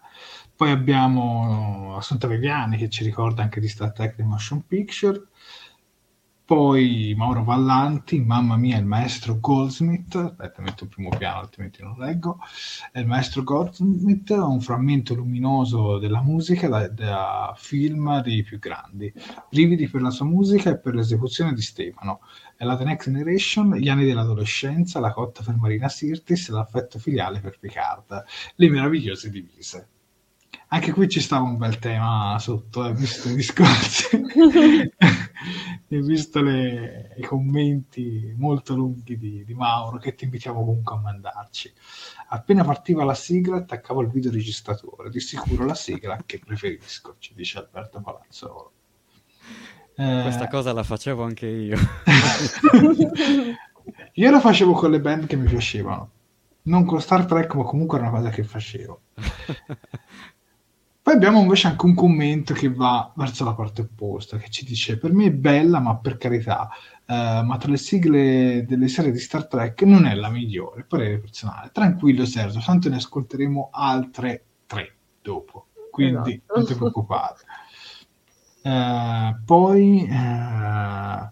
poi abbiamo Assunta Viviani che ci ricorda anche di Star Trek The Motion Picture. Poi Mauro Vallanti, mamma mia, il maestro Goldsmith. Aspetta, metto il primo piano, altrimenti non leggo. Il maestro Goldsmith, un frammento luminoso della musica da, da film dei più grandi. Brividi per la sua musica e per l'esecuzione di Stefano. È la The Next Generation, gli anni dell'adolescenza, la cotta per Marina Sirtis, l'affetto filiale per Picard, le meravigliose divise Anche qui ci stava un bel tema sotto, hai visto i discorsi, hai <laughs> visto le, i commenti molto lunghi di, di, Mauro che ti invitiamo comunque a mandarci. Appena partiva la sigla attaccavo il videoregistratore, di sicuro la sigla che preferisco, ci dice Alberto Palazzolo. Eh... Questa cosa la facevo anche io. <laughs> io la facevo con le band che mi piacevano, non con Star Trek, ma comunque era una cosa che facevo. <laughs> Poi abbiamo invece anche un commento che va verso la parte opposta, che ci dice: Per me è bella, ma per carità, uh, ma tra le sigle delle serie di Star Trek non è la migliore. Parere personale. Tranquillo, Sergio, tanto ne ascolteremo altre tre dopo. Quindi esatto. non ti preoccupare. Uh, poi. Uh,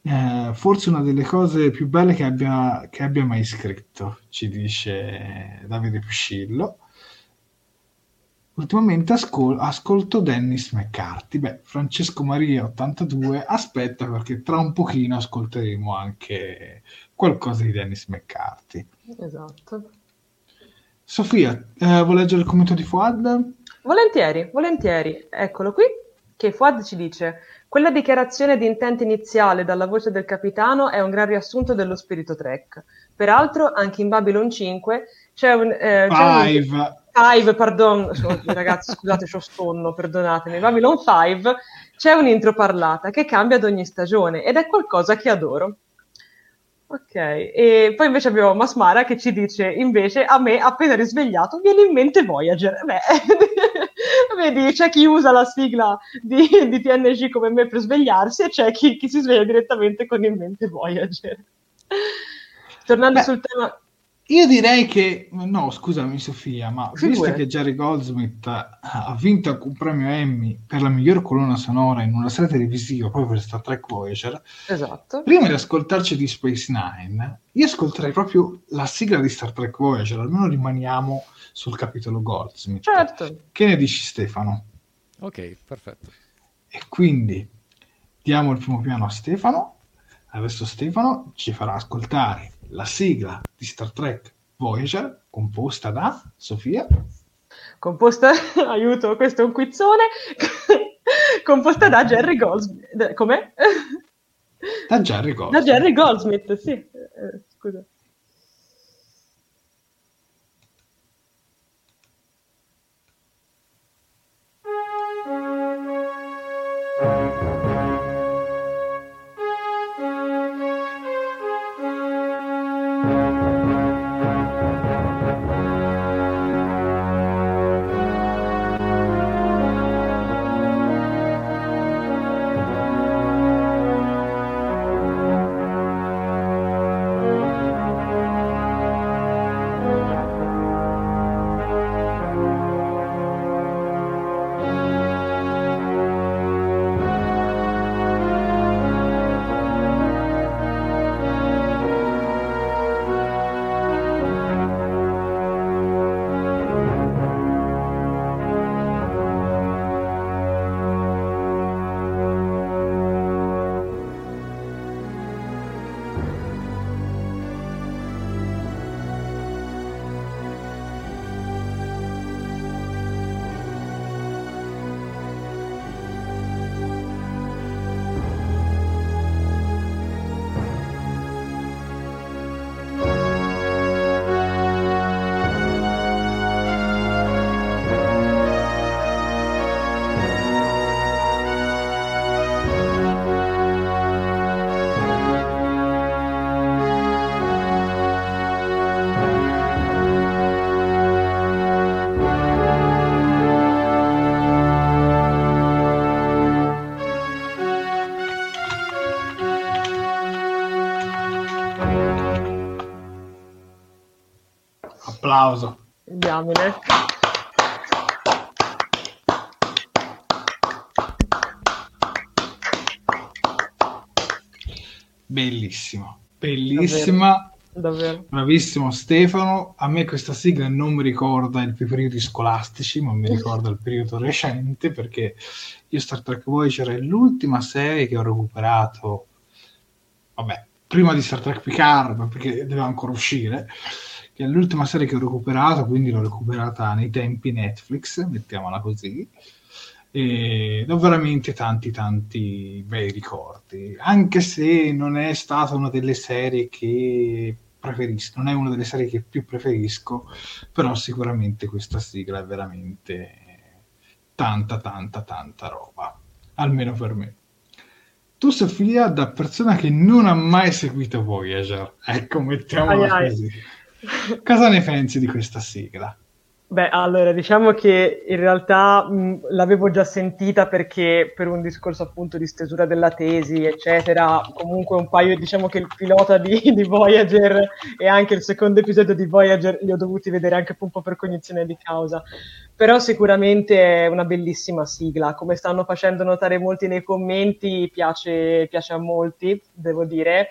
eh, forse una delle cose più belle che abbia, che abbia mai scritto, ci dice Davide Piscillo. Ultimamente ascol- ascolto Dennis McCarthy. Beh, Francesco Maria 82, aspetta perché tra un pochino ascolteremo anche qualcosa di Dennis McCarthy. Esatto. Sofia, eh, vuoi leggere il commento di Fuad? Volentieri, volentieri. Eccolo qui, che Fuad ci dice quella dichiarazione di intento iniziale dalla voce del capitano è un gran riassunto dello spirito Trek. Peraltro, anche in Babylon 5 c'è un... Eh, c'è un Five, pardon, ragazzi, scusate, ho stonno, perdonatemi. Babylon 5 c'è un'intro parlata che cambia ad ogni stagione ed è qualcosa che adoro. Ok, e poi invece abbiamo Masmara che ci dice invece a me appena risvegliato viene in mente Voyager. Beh, <laughs> vedi, c'è chi usa la sigla di, di, TNG come me per svegliarsi e c'è chi, chi si sveglia direttamente con in mente Voyager. Tornando Beh. sul tema io direi che, no, scusami Sofia, ma Figure. visto che Jerry Goldsmith ha vinto un premio Emmy per la miglior colonna sonora in una serie televisiva proprio per Star Trek Voyager, esatto. prima di ascoltarci di Space Nine, io ascolterei proprio la sigla di Star Trek Voyager, almeno rimaniamo sul capitolo Goldsmith. Certo. Che ne dici Stefano? Ok, perfetto. E quindi diamo il primo piano a Stefano, adesso Stefano ci farà ascoltare la sigla di Star Trek Voyager, composta da Sofia. Composta, <laughs> aiuto, questo è un quizzone, <laughs> composta da Jerry Goldsmith. Com'è? Da Jerry Goldsmith. Da Jerry Goldsmith, sì. Eh, scusa. Applauso. Diamine. Bellissimo, bellissima. Davvero. Davvero. Bravissimo Stefano. A me questa sigla non mi ricorda i periodi scolastici, ma mi ricorda il periodo recente perché io Star Trek Voyager è l'ultima serie che ho recuperato, vabbè, prima di Star Trek Picard, perché deve ancora uscire che è l'ultima serie che ho recuperato, quindi l'ho recuperata nei tempi Netflix, mettiamola così, ed ho veramente tanti tanti bei ricordi, anche se non è stata una delle serie che preferisco, non è una delle serie che più preferisco, però sicuramente questa sigla è veramente tanta tanta tanta roba, almeno per me. Tu Sofia, da persona che non ha mai seguito Voyager, ecco, mettiamola così. Cosa ne pensi di questa sigla? Beh, allora, diciamo che in realtà mh, l'avevo già sentita perché per un discorso appunto di stesura della tesi, eccetera, comunque un paio, diciamo che il pilota di, <laughs> di Voyager e anche il secondo episodio di Voyager li ho dovuti vedere anche un po' per cognizione di causa. Però sicuramente è una bellissima sigla, come stanno facendo notare molti nei commenti, piace, piace a molti, devo dire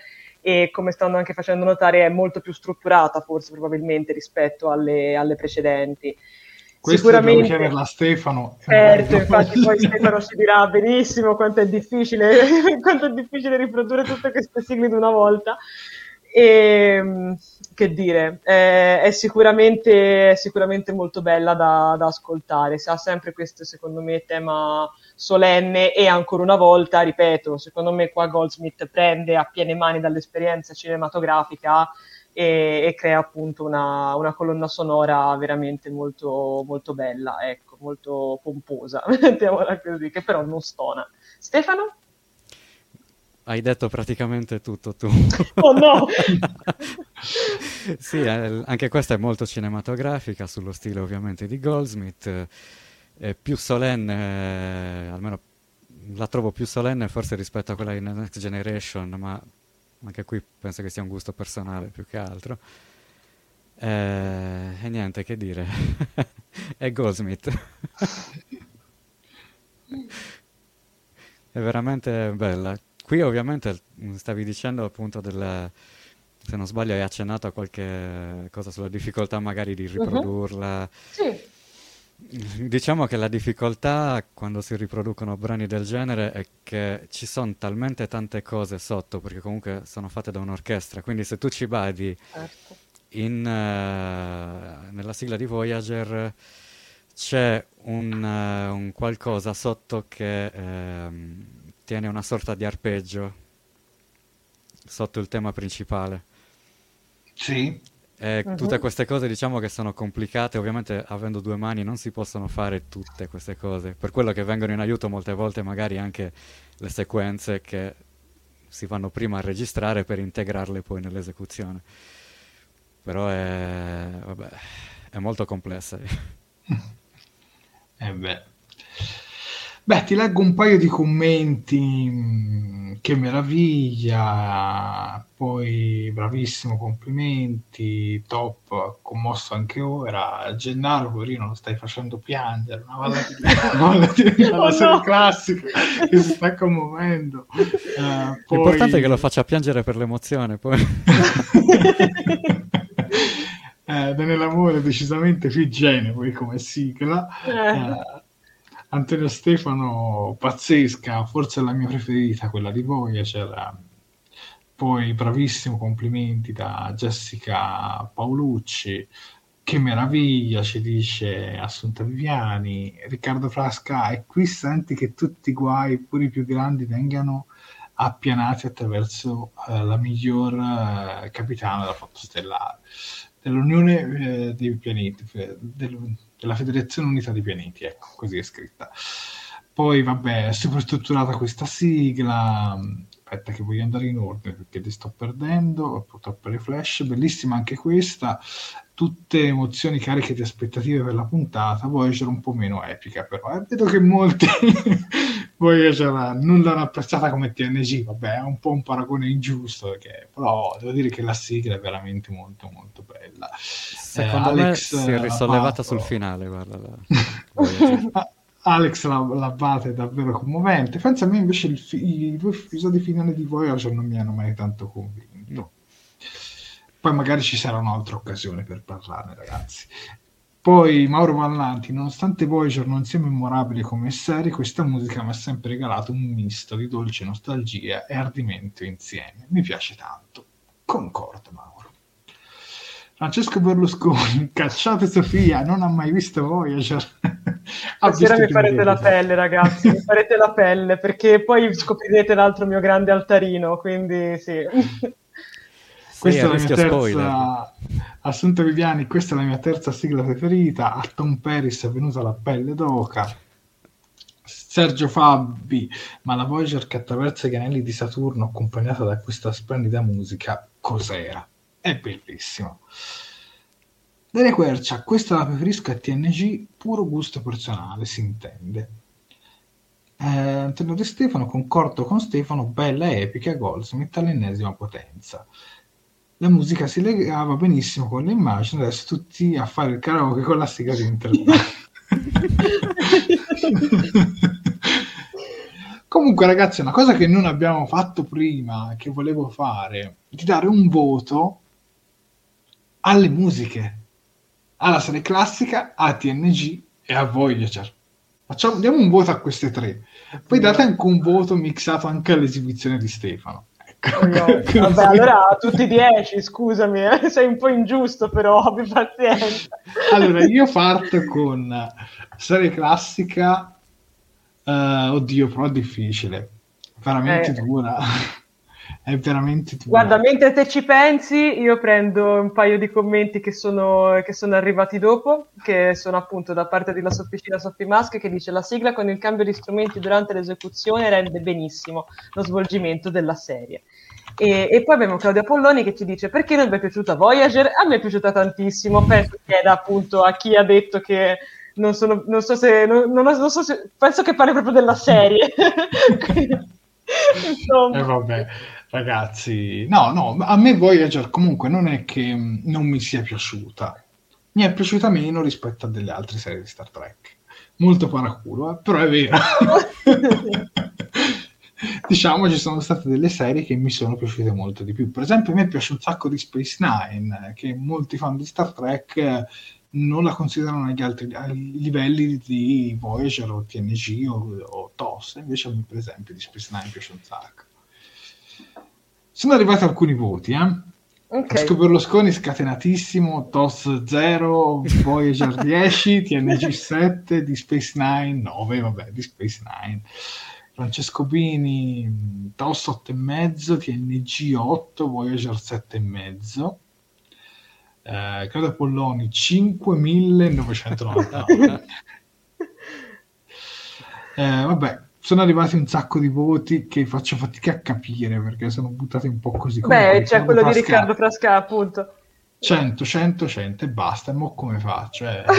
e come stanno anche facendo notare è molto più strutturata forse probabilmente rispetto alle, alle precedenti. Questo Sicuramente chiederla a Stefano. Certo, <laughs> infatti poi Stefano ci dirà benissimo quanto è difficile, <laughs> quanto è difficile riprodurre tutte queste sigle in una volta. E, ehm, che dire, è, è, sicuramente, sicuramente molto bella da, da ascoltare, ha sempre questo secondo me tema solenne e ancora una volta, ripeto, secondo me qua Goldsmith prende a piene mani dall'esperienza cinematografica e, e crea appunto una, una, colonna sonora veramente molto, molto bella, ecco, molto pomposa, <laughs> mettiamola così, che però non stona. Stefano? Hai detto praticamente tutto tu. <laughs> Oh no! <laughs> sì, eh, anche questa è molto cinematografica, sullo stile ovviamente di Goldsmith è più solenne, eh, almeno la trovo più solenne forse rispetto a quella di Next Generation, ma anche qui penso che sia un gusto personale più che altro. Eh, e niente, che dire, <laughs> è Goldsmith. è veramente bella. Qui ovviamente stavi dicendo appunto del, se non sbaglio hai accennato a qualche cosa sulla difficoltà magari di mhm. riprodurla. Uh-huh. Sì Diciamo che la difficoltà quando si riproducono brani del genere è che ci sono talmente tante cose sotto, perché comunque sono fatte da un'orchestra, quindi se tu ci badi certo. in, uh, nella sigla di Voyager c'è un, uh, un qualcosa sotto che uh, tiene una sorta di arpeggio sotto il tema principale. Sì. Eh, uh-huh. Tutte queste cose diciamo che sono complicate, ovviamente avendo due mani non si possono fare tutte queste cose, per quello che vengono in aiuto molte volte magari anche le sequenze che si vanno prima a registrare per integrarle poi nell'esecuzione. Però è, vabbè, è molto complessa. <laughs> eh beh. Beh, ti leggo un paio di commenti, mm, che meraviglia, poi bravissimo, complimenti, top, commosso anche ora. Gennaro, poverino, lo stai facendo piangere, una valla <laughs> di, una oh, serie no. classica che si sta commuovendo. Uh, poi... L'importante è che lo faccia piangere per l'emozione, poi. <laughs> eh, nell'amore decisamente più poi come sigla. Eh. Antonio Stefano, pazzesca, forse la mia preferita, quella di voi, poi bravissimo, complimenti da Jessica Paolucci, che meraviglia, ci dice Assunta Viviani, Riccardo Frasca, e qui senti che tutti i guai, pure i più grandi, vengano appianati attraverso uh, la miglior uh, capitana della flotta stellare, dell'Unione uh, dei pianeti, del, della Federazione Unità dei Pianeti, ecco, così è scritta. Poi, vabbè, è super strutturata questa sigla. Aspetta, che voglio andare in ordine perché ti sto perdendo. Purtroppo le flash, bellissima anche questa. Tutte emozioni cariche di aspettative per la puntata. Voyager un po' meno epica, però. Eh, vedo che molti Voyager non l'hanno apprezzata come TNG. Vabbè, è un po' un paragone ingiusto, perché, però devo dire che la sigla è veramente molto, molto bella. Secondo eh, me Alex, si è risollevata sul finale, guarda. La... <laughs> Alex la, l'abate è davvero commovente. Pensa a me invece fi- i due episodi finali di Voyager non mi hanno mai tanto convinto. Poi magari ci sarà un'altra occasione per parlarne, ragazzi. Poi Mauro Vallanti, nonostante Voyager non sia memorabile come serie, questa musica mi ha sempre regalato un misto di dolce nostalgia e ardimento insieme. Mi piace tanto. Concordo, Mauro. Francesco Berlusconi, <laughs> cacciate Sofia, non ha mai visto Voyager. <laughs> Stasera mi farete la pelle, ragazzi, mi <laughs> farete la pelle, perché poi scoprirete l'altro mio grande altarino, quindi sì. Questa è la mia terza... Assunta Viviani, questa è la mia terza sigla preferita. A Tom Paris è venuta la pelle d'oca. Sergio Fabbi, ma la Voyager che attraversa gli anelli di Saturno accompagnata da questa splendida musica, cos'era? È bellissimo. Daria Quercia, questa la preferisco a TNG, puro gusto personale, si intende. Eh, Antonio De Stefano, concordo con Stefano, bella epica Goldsmith all'ennesima potenza. La musica si legava benissimo con le immagini, adesso tutti a fare il karaoke con la sigla internet. <laughs> Comunque, ragazzi, una cosa che non abbiamo fatto prima, che volevo fare, di dare un voto alle musiche, alla serie classica, a TNG e a Voyager. Facciamo, diamo un voto a queste tre. Poi date anche un voto mixato anche all'esibizione di Stefano. Ecco. No. <laughs> Vabbè, allora tutti 10, scusami, eh? <laughs> sei un po' ingiusto, però <laughs> abbi pazienza. Allora, io parto con serie classica Uh, oddio, però difficile. Veramente eh. dura. È veramente dura. Guarda, mentre te ci pensi, io prendo un paio di commenti che sono, che sono arrivati dopo, che sono appunto da parte della Sofficina Sophie Mask, che dice la sigla con il cambio di strumenti durante l'esecuzione rende benissimo lo svolgimento della serie. E, e, poi abbiamo Claudia Polloni che ci dice perché non vi è piaciuta Voyager? A me è piaciuta tantissimo, penso che era appunto a chi ha detto che non, sono, non so se, non, non, so se, penso che parli proprio della serie. <laughs> Insomma. <laughs> Eh, vabbè, ragazzi, no, no, a me Voyager comunque non è che non mi sia piaciuta, mi è piaciuta meno rispetto a delle altre serie di Star Trek. Molto paraculo, eh? però è vero. <laughs> diciamo ci sono state delle serie che mi sono piaciute molto di più. Per esempio, a me piace un sacco di Space Nine, che molti fan di Star Trek non la considerano agli altri livelli di Voyager o TNG o, o TOS, invece a me per esempio di Space Nine piace un sacco. Sono arrivati alcuni voti, eh? Okay. Berlusconi scatenatissimo, TOS 0, Voyager 10, TNG 7, di Space Nine 9, vabbè, di Space Nine. Francesco Bini, TOS 8,5, TNG 8, Voyager 7,5 eh, credo Polloni 5.999 <laughs> eh, vabbè sono arrivati un sacco di voti che faccio fatica a capire perché sono buttati un po' così beh c'è quello Frasca, di Riccardo Frasca appunto. 100, 100, 100 e basta. Mo come faccio eh, <laughs>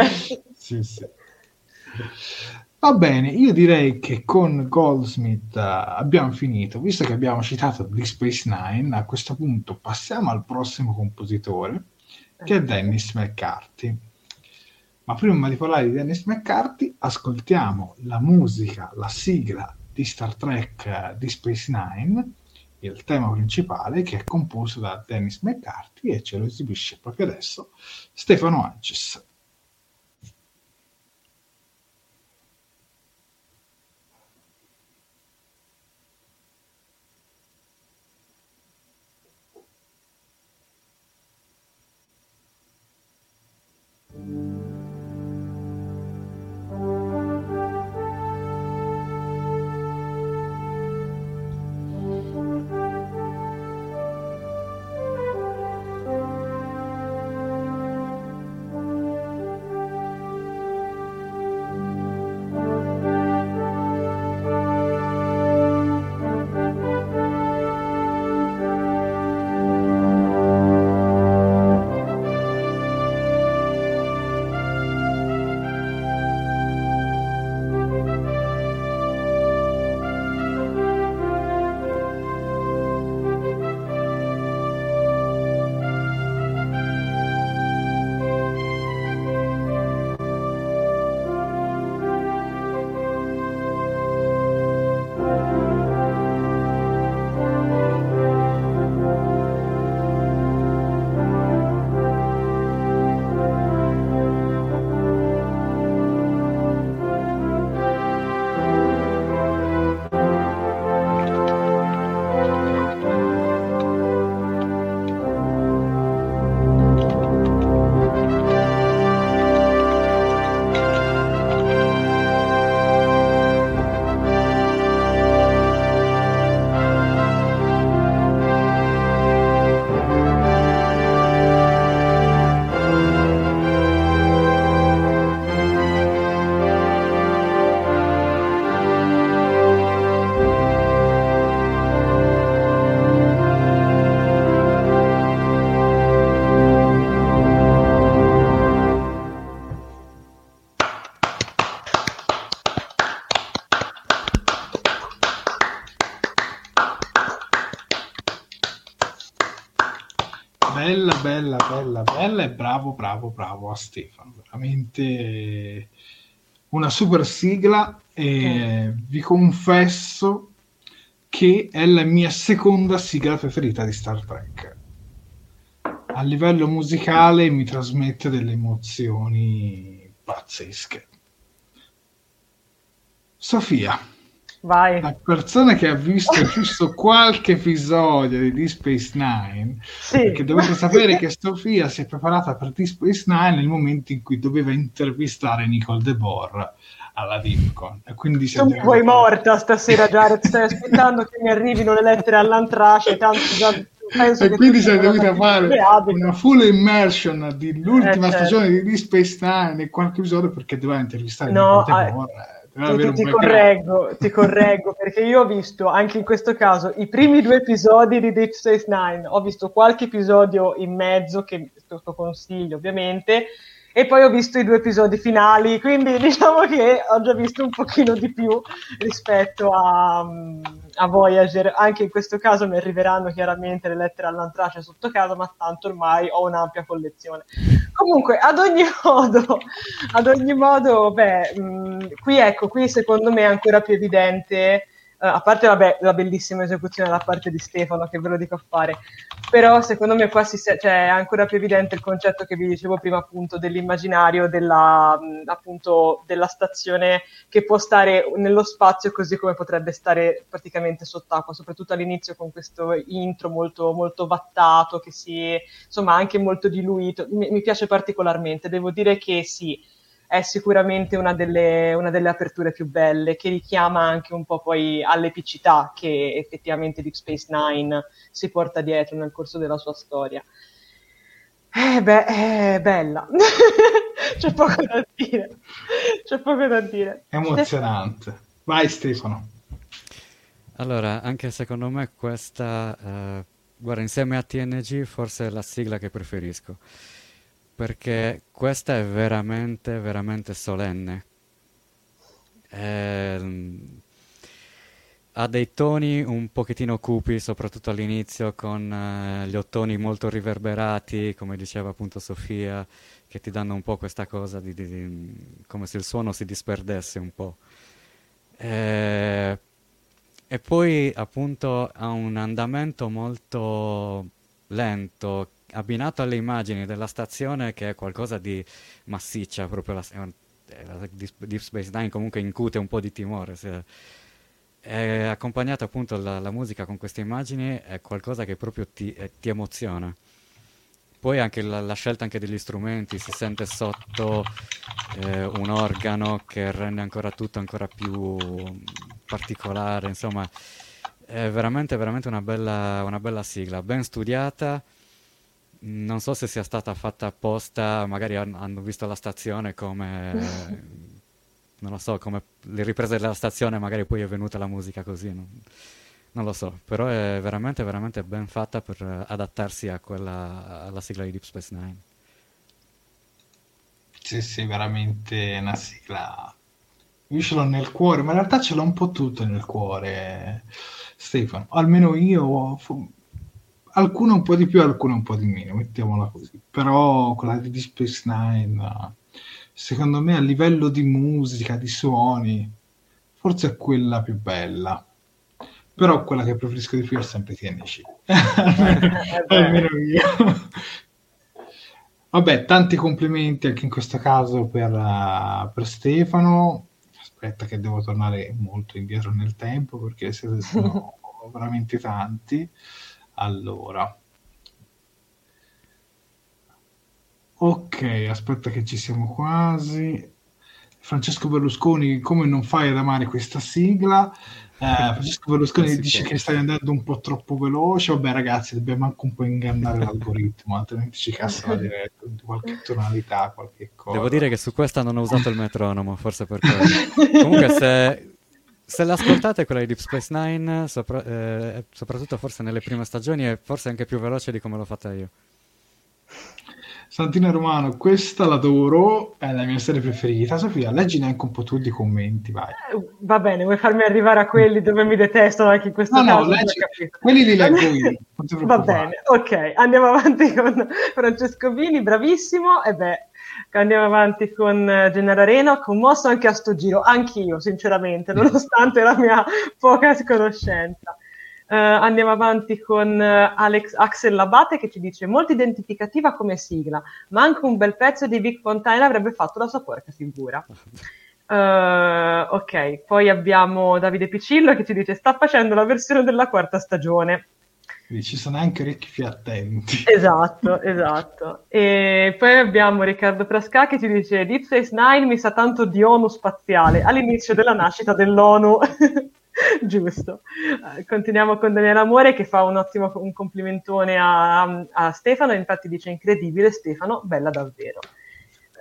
eh. sì, sì. Va bene, io direi che con Goldsmith uh, abbiamo finito, visto che abbiamo citato Deep Space Nine, a questo punto passiamo al prossimo compositore, che è Dennis McCarthy. Ma prima di parlare di Dennis McCarthy, ascoltiamo la musica, la sigla di Star Trek uh, di Space Nine, il tema principale che è composto da Dennis McCarthy e ce lo esibisce proprio adesso Stefano Ancis. Bravo, bravo, bravo a Stefano. Veramente una super sigla e vi confesso che è la mia seconda sigla preferita di Star Trek. A livello musicale mi trasmette delle emozioni pazzesche. Sofia, Vai. la persona che ha visto <laughs> giusto qualche episodio di Deep Space Nine, Sì. perché dovete sapere che Sofia si è preparata per Deep Space Nine nel momento in cui doveva intervistare Nicole De Boer alla DeepCon. E quindi Tu mi dovuta vuoi fare- morta stasera, Jared. Stai aspettando che mi arrivino le lettere all'antrace. Tanto già penso E quindi sia dovuta una fare una full immersion dell'ultima Eh, certo. stagione di Space Nine e qualche episodio perché doveva intervistare No, Nicole De ah, Boer. eh, Ti, ti- correggo, ti correggo, perché io ho visto anche in questo caso i primi due episodi di Deep Space Nine, ho visto qualche episodio in mezzo che questo consiglio ovviamente, e poi ho visto i due episodi finali, quindi <laughs> diciamo che ho già visto un pochino di più rispetto a, a Voyager. Anche in questo caso mi arriveranno chiaramente le lettere all'antrace sotto casa, ma tanto ormai ho un'ampia collezione. Comunque, ad ogni <laughs> modo, ad ogni modo, beh, mh, qui ecco, qui secondo me è ancora più evidente, a parte vabbè, la bellissima esecuzione da parte di Stefano, che ve lo dico a fare, però secondo me qua si cioè, è ancora più evidente il concetto che vi dicevo prima appunto dell'immaginario della, appunto, della stazione che può stare nello spazio così come potrebbe stare praticamente sott'acqua, soprattutto all'inizio con questo intro molto, molto vattato, che si, insomma anche molto diluito, mi, mi piace particolarmente, devo dire che sì, è sicuramente una delle, una delle aperture più belle, che richiama anche un po' poi all'epicità che effettivamente Deep Space Nine si porta dietro nel corso della sua storia. Eh beh, è bella. <laughs> C'è poco da dire. C'è poco da dire. Emozionante. Vai Stefano. Allora, anche secondo me questa, eh, guarda, insieme a TNG forse è la sigla che preferisco, perché questa è veramente, veramente solenne. Ehm, ha dei toni un pochettino cupi, soprattutto all'inizio, con eh, gli ottoni molto riverberati, come diceva appunto Sofia, che ti danno un po' questa cosa di, di- di- come se il suono si disperdesse un po'. Eh, e poi appunto ha un andamento molto lento, abbinato alle immagini della stazione che è qualcosa di massiccia, proprio la, la Deep Space Nine comunque incute un po' di timore. se- è accompagnata appunto la, la musica con queste immagini è qualcosa che proprio ti, eh, ti emoziona. Poi anche la, la scelta anche degli strumenti, si sente sotto eh, un organo che rende ancora tutto ancora più particolare, insomma, è veramente, veramente una bella, una bella sigla, ben studiata. Non so se sia stata fatta apposta, magari han- hanno visto la stazione come, <laughs> non lo so, come le riprese della stazione, magari poi è venuta la musica così, non, non lo so, però è veramente, veramente ben fatta per adattarsi a quella, alla sigla di Deep Space Nine. Sì, sì, veramente una sigla. Io ce l'ho nel cuore, ma in realtà ce l'ho un po' tutto nel cuore, Stefano. Almeno io, fu- alcune un po' di più, alcune un po' di meno, mettiamola così. Però quella di Space Nine, eh, secondo me a livello di musica, di suoni, forse è quella più bella. Però quella che preferisco di più è sempre TNC. Eh. <laughs> Almeno io. Vabbè, tanti complimenti anche in questo caso per, uh, per Stefano. Aspetta che devo tornare molto indietro nel tempo perché siete sono <laughs> veramente tanti. Allora. Ok, aspetta che ci siamo quasi. Francesco Berlusconi, come non fai ad amare questa sigla? Eh, <laughs> Francesco Berlusconi dice che stai andando un po' troppo veloce. Vabbè, ragazzi, dobbiamo anche un po' ingannare l'algoritmo, altrimenti ci cassa la diretta di qualche tonalità, qualche cosa. Devo dire che su questa non ho usato il metronomo, forse per quello. <laughs> Comunque, se, se l'ascoltate, quella di Deep Space Nine, sopra- eh, soprattutto forse nelle prime stagioni, è forse anche più veloce di come l'ho fatta io. Santino Romano, questa l'adoro, è la mia serie preferita. Sofia, leggi neanche un po' tu i commenti, vai. Eh, va bene, vuoi farmi arrivare a quelli dove mi detestano anche in questo no, caso? No, leggi, quelli li leggo io. <laughs> va bene, ok. Andiamo avanti <laughs> con Francesco Vini, bravissimo. E beh, andiamo avanti con eh, Gennaro Arena, commosso anche a sto giro, anch'io, sinceramente, nonostante la mia poca conoscenza. Uh, andiamo avanti con uh, Alex Axel Labate che ci dice molto identificativa come sigla, ma anche un bel pezzo di Vic Fontaine avrebbe fatto la sua porca figura. Uh, <laughs> ok, poi abbiamo Davide Piccillo che ci dice sta facendo la versione della quarta stagione. Quindi ci sono anche orecchi più attenti. <laughs> Esatto, esatto. E poi abbiamo Riccardo Frasca che ci dice Deep Space Nine mi sa tanto di ONU spaziale all'inizio della nascita dell'ONU. <laughs> <laughs> Giusto. Uh, continuiamo con Daniele Amore che fa un ottimo un complimentone a, a, Stefano, infatti dice incredibile Stefano, bella davvero.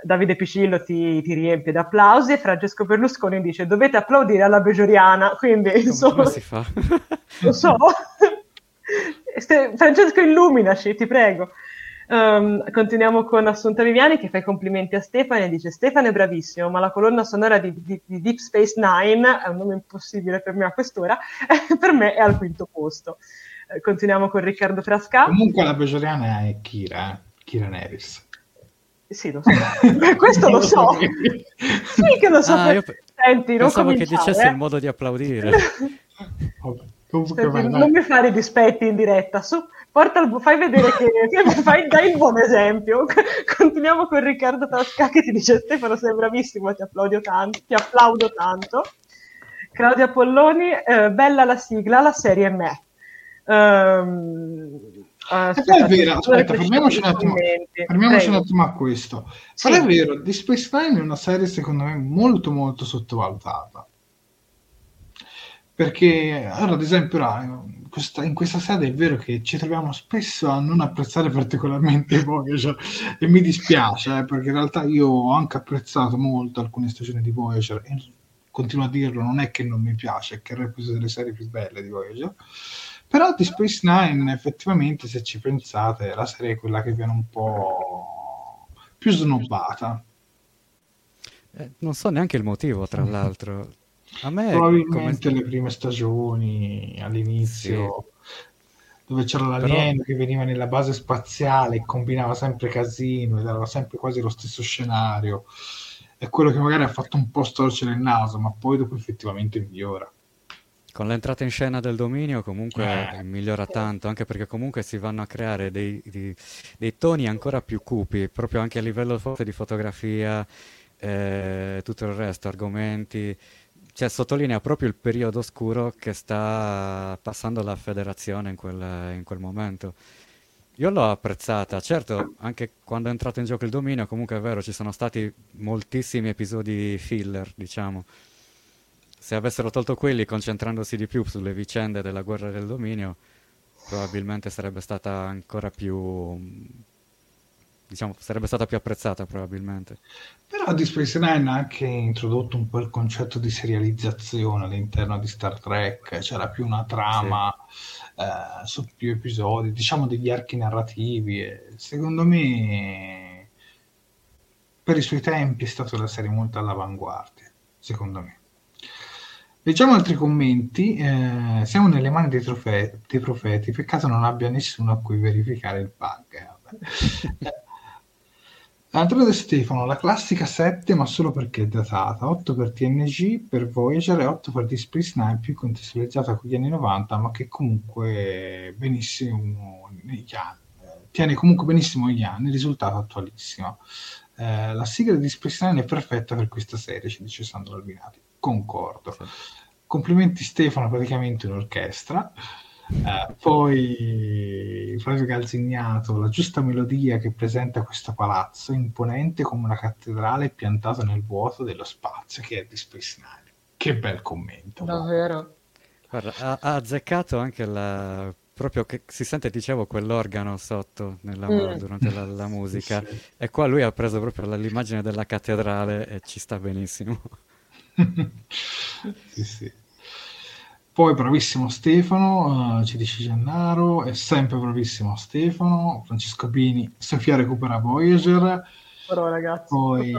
Davide Piscillo ti, ti riempie di applausi e Francesco Berlusconi dice dovete applaudire alla Bejoriana, quindi Come, insomma... come si fa? <laughs> Lo so. <laughs> Francesco illuminaci, ti prego. Um, continuiamo con Assunta Viviani che fa i complimenti a Stefano e dice Stefano è bravissimo, ma la colonna sonora di, di, di, Deep Space Nine è un nome impossibile per me a quest'ora, <laughs> per me è al quinto posto. Uh, continuiamo con Riccardo Frasca. Comunque la peggioriana è Kira, eh? Kira Nevis. Sì, lo so. <laughs> Questo lo so. sì che lo so. Ah, io Senti, non pensavo che dicesse eh. il modo di applaudire. <laughs> Comunque, Senti, vai, vai. non mi fare i dispetti in diretta, su, porta il, fai vedere che fai, dai il buon esempio. <laughs> Continuiamo con Riccardo Tasca che ti dice Stefano sei bravissimo, ti applaudo tanto, ti applaudo tanto. Claudia Polloni, eh, bella la sigla, la serie me. Eh, però è vero, aspetta, aspetta, fermiamoci un attimo, fermiamoci un attimo a questo. Sì. Però è vero, di Space Nine è una serie secondo me molto molto sottovalutata. Perché, allora, ad esempio, in questa, serie è vero che ci troviamo spesso a non apprezzare particolarmente <laughs> Voyager e mi dispiace, eh, perché in realtà io ho anche apprezzato molto alcune stagioni di Voyager e continuo a dirlo, non è che non mi piace, è che reputo delle serie più belle di Voyager. Però di Space Nine, effettivamente, se ci pensate, la serie è quella che viene un po' più snobbata. Eh, non so neanche il motivo, tra l'altro. A me, Probabilmente come- le prime stagioni all'inizio, dove c'era l'alieno che veniva nella base spaziale e combinava sempre casino ed era sempre quasi lo stesso scenario. È quello che magari ha fatto un po' storcere il naso, ma poi dopo effettivamente migliora. Con l'entrata in scena del dominio comunque Eh. migliora tanto, anche perché comunque si vanno a creare dei, dei- dei toni ancora più cupi, proprio anche a livello forse di fotografia, eh, tutto il resto, argomenti. Cioè sottolinea proprio il periodo scuro che sta passando la federazione in quel, in quel momento. Io l'ho apprezzata, certo, anche quando è entrato in gioco il dominio, comunque è vero, ci sono stati moltissimi episodi filler, diciamo. Se avessero tolto quelli, concentrandosi di più sulle vicende della guerra del dominio, probabilmente sarebbe stata ancora più, diciamo, sarebbe stata più apprezzata probabilmente. Però di Space Nine ha anche introdotto un po' il concetto di serializzazione all'interno di Star Trek, c'era più una trama eh, su più episodi, diciamo degli archi narrativi. E secondo me, per i suoi tempi, è stata una serie molto all'avanguardia, secondo me. Leggiamo altri commenti. Eh, siamo nelle mani dei, trofei- dei profeti. Peccato non abbia nessuno a cui verificare il bug. <laughs> Andrea De Stefano, la classica 7, ma solo perché è datata. 8 per TNG, per Voyager e 8 per Deep Space Nine, più contestualizzata con gli anni 90, ma che comunque benissimo negli anni. eh, Tiene comunque benissimo negli anni, risultato attualissimo. Eh, la sigla di Space Nine è perfetta per questa serie, ci dice Sandro Albinati. Concordo. Sì. Complimenti Stefano, praticamente un'orchestra. Eh, poi Flavio Calzignato, la giusta melodia che presenta questo palazzo, imponente come una cattedrale piantata nel vuoto dello spazio, che è di Space Nine. Che bel commento. Davvero. Guarda, ha, ha azzeccato anche la... proprio che si sente, dicevo, quell'organo sotto nella, Mm. durante la, la <laughs> <laughs> musica. Sì, sì. E qua lui ha preso proprio l'immagine della cattedrale e ci sta benissimo. <laughs> sì, sì. Poi bravissimo Stefano, uh, ci dice Gennaro, è sempre bravissimo Stefano, Francesco Bini, Sofia recupera Voyager. Però ragazzi, poi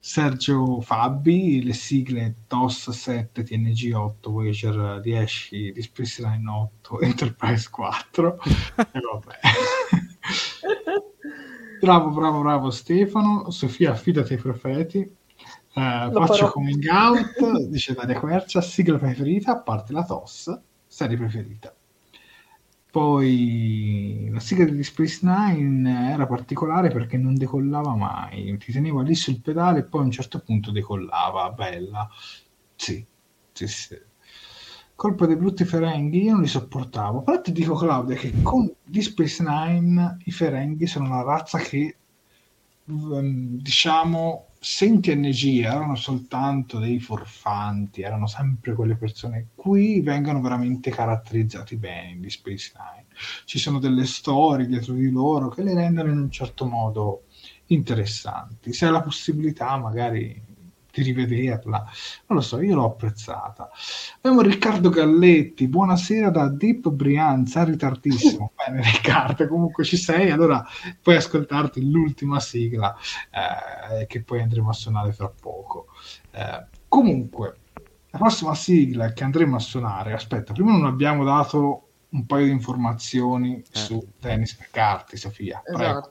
Sergio Fabbi, le sigle TOS 7, TNG 8, Voyager 10, Deep Space Nine 8, Enterprise 4. e vabbè. <laughs> bravo, bravo, bravo Stefano. Sofia, affidati ai profeti. Uh, faccio farò. coming out, dice Daria Quercia, sigla preferita, a parte la TOS, serie preferita. Poi la sigla di Space Nine era particolare perché non decollava mai, ti teneva lì sul pedale e poi a un certo punto decollava, bella. Sì, sì, sì. Colpa dei brutti ferenghi, io non li sopportavo. Però ti dico Claudia che con di Space Nine i ferenghi sono una razza che mm, diciamo senti NG erano soltanto dei forfanti, erano sempre quelle persone. Qui vengono veramente caratterizzati bene di Space Nine. Ci sono delle storie dietro di loro che le rendono in un certo modo interessanti. Se hai la possibilità, magari di rivederla. Non lo so, io l'ho apprezzata. Abbiamo Riccardo Galletti, buonasera da Deep Brianza, ritardissimo. <laughs> Bene Riccardo, comunque ci sei, allora puoi ascoltarti l'ultima sigla eh, che poi andremo a suonare fra poco. Eh, comunque, la prossima sigla che andremo a suonare, aspetta, prima non abbiamo dato un paio di informazioni eh. su Dennis McCarthy, Sofia. Prego.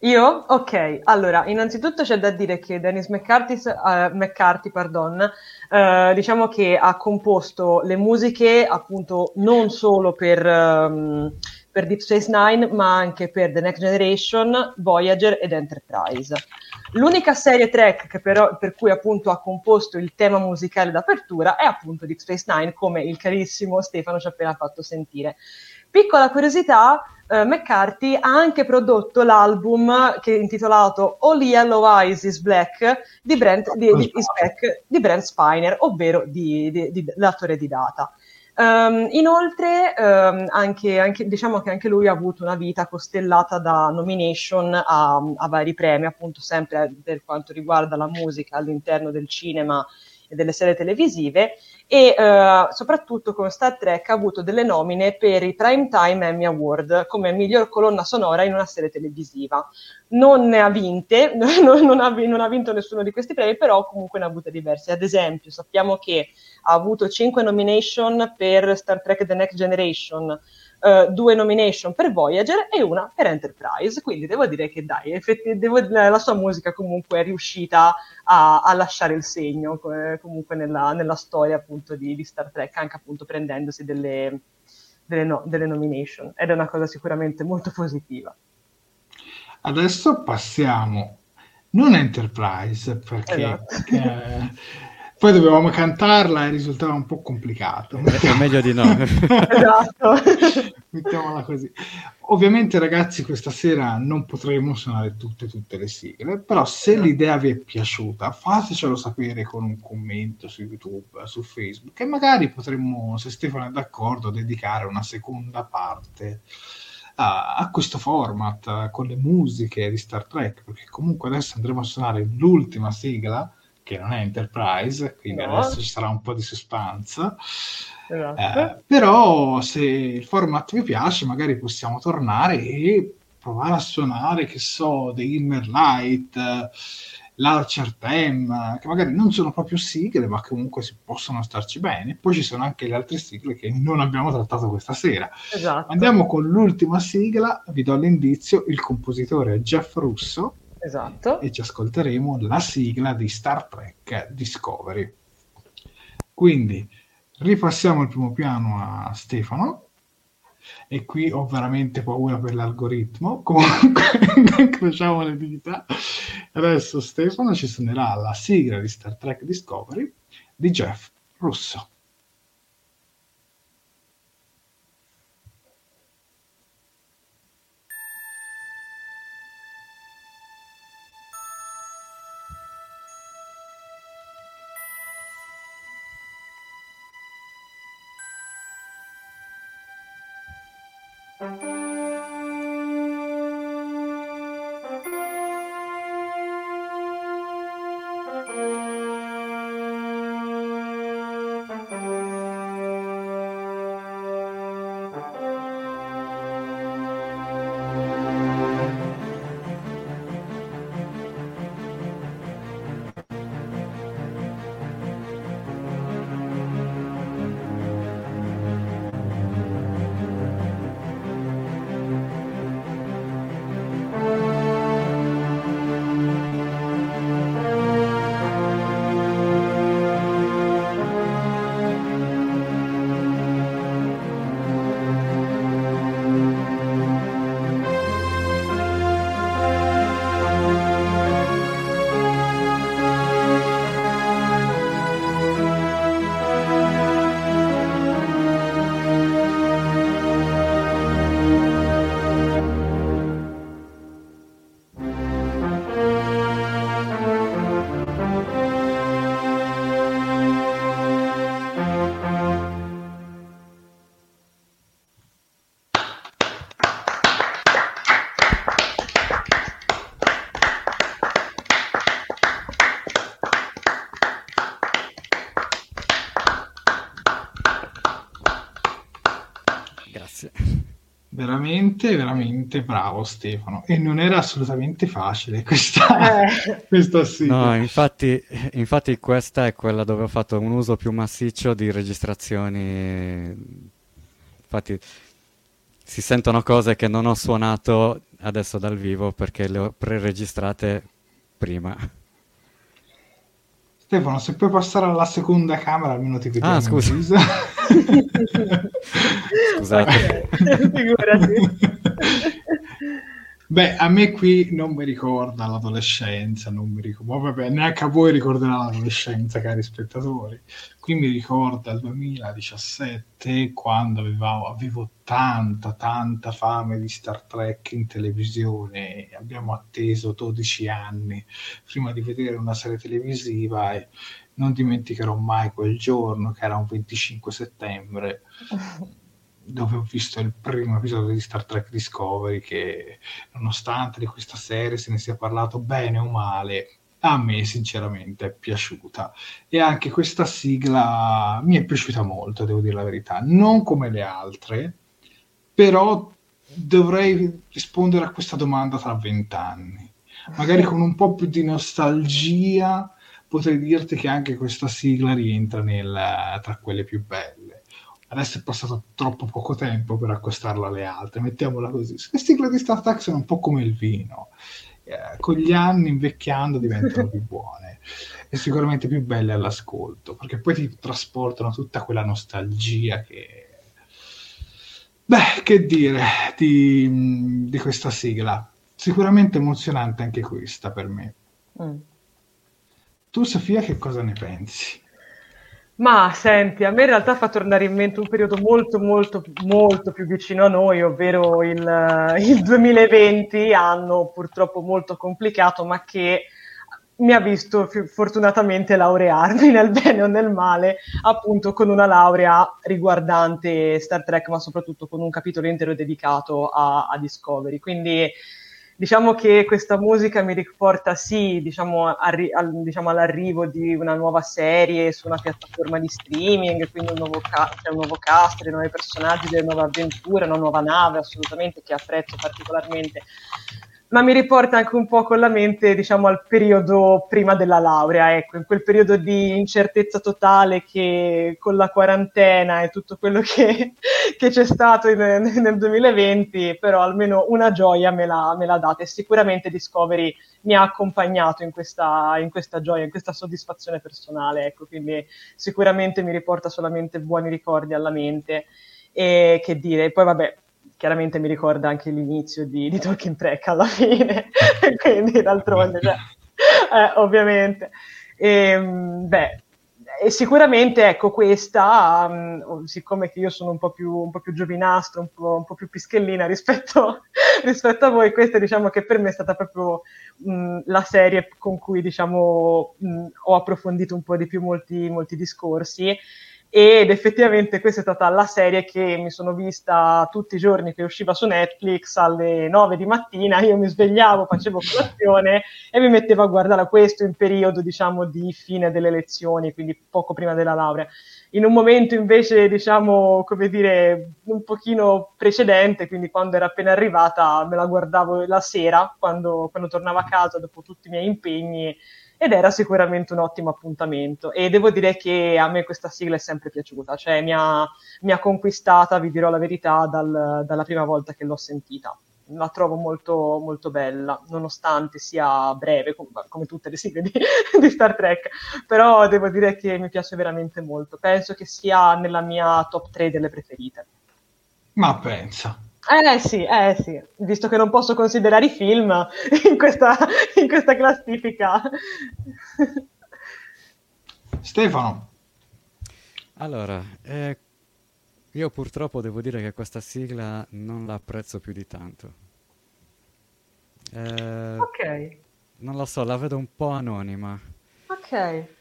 Io? Ok, allora, innanzitutto c'è da dire che Dennis McCarthy, uh, McCarthy pardon, uh, diciamo che ha composto le musiche appunto non solo per, um, per, Deep Space Nine, ma anche per The Next Generation, Voyager ed Enterprise. L'unica serie track però, per cui appunto ha composto il tema musicale d'apertura è appunto Deep Space Nine, come il carissimo Stefano ci ha appena fatto sentire. Piccola curiosità, eh, McCarthy ha anche prodotto l'album che è intitolato All Yellow Eyes is Black di Brent, di, di, Black, di Brent Spiner, ovvero l'attore di Data. Um, inoltre, um, anche, anche, diciamo che anche lui ha avuto una vita costellata da nomination a, a vari premi, appunto sempre per quanto riguarda la musica all'interno del cinema e delle serie televisive e uh, soprattutto con Star Trek ha avuto delle nomine per i Primetime Emmy Award come miglior colonna sonora in una serie televisiva. Non ne ha vinte, <laughs> non, non, ha, non ha vinto nessuno di questi premi, però comunque ne ha avute diverse. Ad esempio, sappiamo che ha avuto 5 nomination per Star Trek The Next Generation, uh, due nomination per Voyager e una per Enterprise, quindi devo dire che dai, effetti, devo, la sua musica comunque è riuscita a, a lasciare il segno eh, comunque nella, nella storia appunto di, di, Star Trek, anche appunto prendendosi delle, delle, no, delle nomination ed è una cosa sicuramente molto positiva. Adesso passiamo non Enterprise perché esatto. eh, poi dovevamo cantarla e risultava un po' complicato. È <laughs> meglio di no. <laughs> esatto. Mettiamola così. Ovviamente ragazzi questa sera non potremo suonare tutte, tutte le sigle, però se l'idea vi è piaciuta fatecelo sapere con un commento su YouTube, su Facebook e magari potremmo, se Stefano è d'accordo, dedicare una seconda parte a, a, questo format con le musiche di Star Trek, perché comunque adesso andremo a suonare l'ultima sigla che non è Enterprise, quindi no. adesso ci sarà un po' di suspense. Esatto. Eh, però se il format vi piace, magari possiamo tornare e provare a suonare, che so, dei Inner Light, l'Archer Theme, che magari non sono proprio sigle, ma comunque si possono starci bene. Poi ci sono anche le altre sigle che non abbiamo trattato questa sera. Esatto. Andiamo con l'ultima sigla, vi do l'indizio, il compositore è Jeff Russo Esatto. E ci ascolteremo la sigla di Star Trek Discovery. Quindi ripassiamo il primo piano a Stefano. E qui ho veramente paura per l'algoritmo. Comunque, <laughs> incrociamo le dita. Adesso Stefano ci suonerà la sigla di Star Trek Discovery di Jeff Russo. Veramente, veramente bravo Stefano. E non era assolutamente facile questa, eh. <laughs> questa sigla. No, infatti, infatti questa è quella dove ho fatto un uso più massiccio di registrazioni. Infatti si sentono cose che non ho suonato adesso dal vivo perché le ho pre-registrate prima. Stefano, se puoi passare alla seconda camera, almeno ti vediamo. Ah, scusa. <laughs> Scusate. <laughs> Figurati. <laughs> Beh, a me qui non mi ricorda l'adolescenza, non mi ricorda, vabbè, neanche a voi ricorderà l'adolescenza, cari spettatori. Qui mi ricorda il 2017, quando avevo, avevo tanta, tanta fame di Star Trek in televisione. Abbiamo atteso 12 anni prima di vedere una serie televisiva e non dimenticherò mai quel giorno, che era un 25 settembre <laughs> dove ho visto il primo episodio di Star Trek Discovery che nonostante di questa serie se ne sia parlato bene o male a me sinceramente è piaciuta. E anche questa sigla mi è piaciuta molto devo dire la verità. Non come le altre però dovrei rispondere a questa domanda tra vent'anni. Magari con un po' più di nostalgia potrei dirti che anche questa sigla rientra nel, tra quelle più belle adesso è passato troppo poco tempo per accostarla alle altre, mettiamola così. Le sigle di Star Trek sono un po' come il vino, eh, con gli anni invecchiando diventano più buone e sicuramente più belle all'ascolto, perché poi ti trasportano tutta quella nostalgia che... Beh, che dire di, di questa sigla? Sicuramente emozionante anche questa per me. Mm. Tu, Sofia, che cosa ne pensi? Ma senti, a me in realtà fa tornare in mente un periodo molto, molto, molto più vicino a noi, ovvero il, il 2020, anno purtroppo molto complicato, ma che mi ha visto fortunatamente laurearmi <laughs> nel bene o nel male, appunto con una laurea riguardante Star Trek, ma soprattutto con un capitolo intero dedicato a, a Discovery. Quindi diciamo che questa musica mi riporta sì diciamo, arri- al, diciamo, all'arrivo di una nuova serie su una piattaforma di streaming, quindi un nuovo, ca- cioè un nuovo cast, dei nuovi personaggi, delle nuove avventure, una nuova nave assolutamente che apprezzo particolarmente ma mi riporta anche un po' con la mente, diciamo, al periodo prima della laurea, ecco, in quel periodo di incertezza totale che con la quarantena e tutto quello che, <laughs> che c'è stato in, nel 2020, però almeno una gioia me l'ha, me l'ha data e sicuramente Discovery mi ha accompagnato in questa, in questa gioia, in questa soddisfazione personale, ecco, quindi sicuramente mi riporta solamente buoni ricordi alla mente. E che dire, poi vabbè, chiaramente mi ricorda anche l'inizio di, di Talking Trek alla fine, <laughs> quindi d'altronde, cioè, eh, ovviamente. E, ehm, beh, e sicuramente ecco questa, um, siccome io sono un po' più, un po più giovinastro, un po', un po', più pischellina rispetto, <laughs> rispetto, a voi, questa diciamo che per me è stata proprio mh, la serie con cui diciamo, mh, ho approfondito un po' di più molti, molti discorsi ed effettivamente questa è stata la serie che mi sono vista tutti i giorni che usciva su Netflix alle 9 di mattina, io mi svegliavo, facevo colazione e mi mettevo a guardare questo in periodo diciamo di fine delle lezioni, quindi poco prima della laurea. In un momento invece diciamo come dire un pochino precedente, quindi quando era appena arrivata me la guardavo la sera quando, quando tornavo a casa dopo tutti i miei impegni ed era sicuramente un ottimo appuntamento e devo dire che a me questa sigla è sempre piaciuta, cioè mi ha, mi ha conquistata, vi dirò la verità, dal, dalla prima volta che l'ho sentita. La trovo molto, molto bella, nonostante sia breve, come, tutte le sigle di, <laughs> di, Star Trek, però devo dire che mi piace veramente molto. Penso che sia nella mia top 3 delle preferite. Ma pensa, eh sì, eh sì, visto che non posso considerare i film <laughs> in questa, in questa classifica. Stefano. Allora, eh, io purtroppo devo dire che questa sigla non la apprezzo più di tanto. Eh, ok. Non lo so, la vedo un po' anonima. Ok.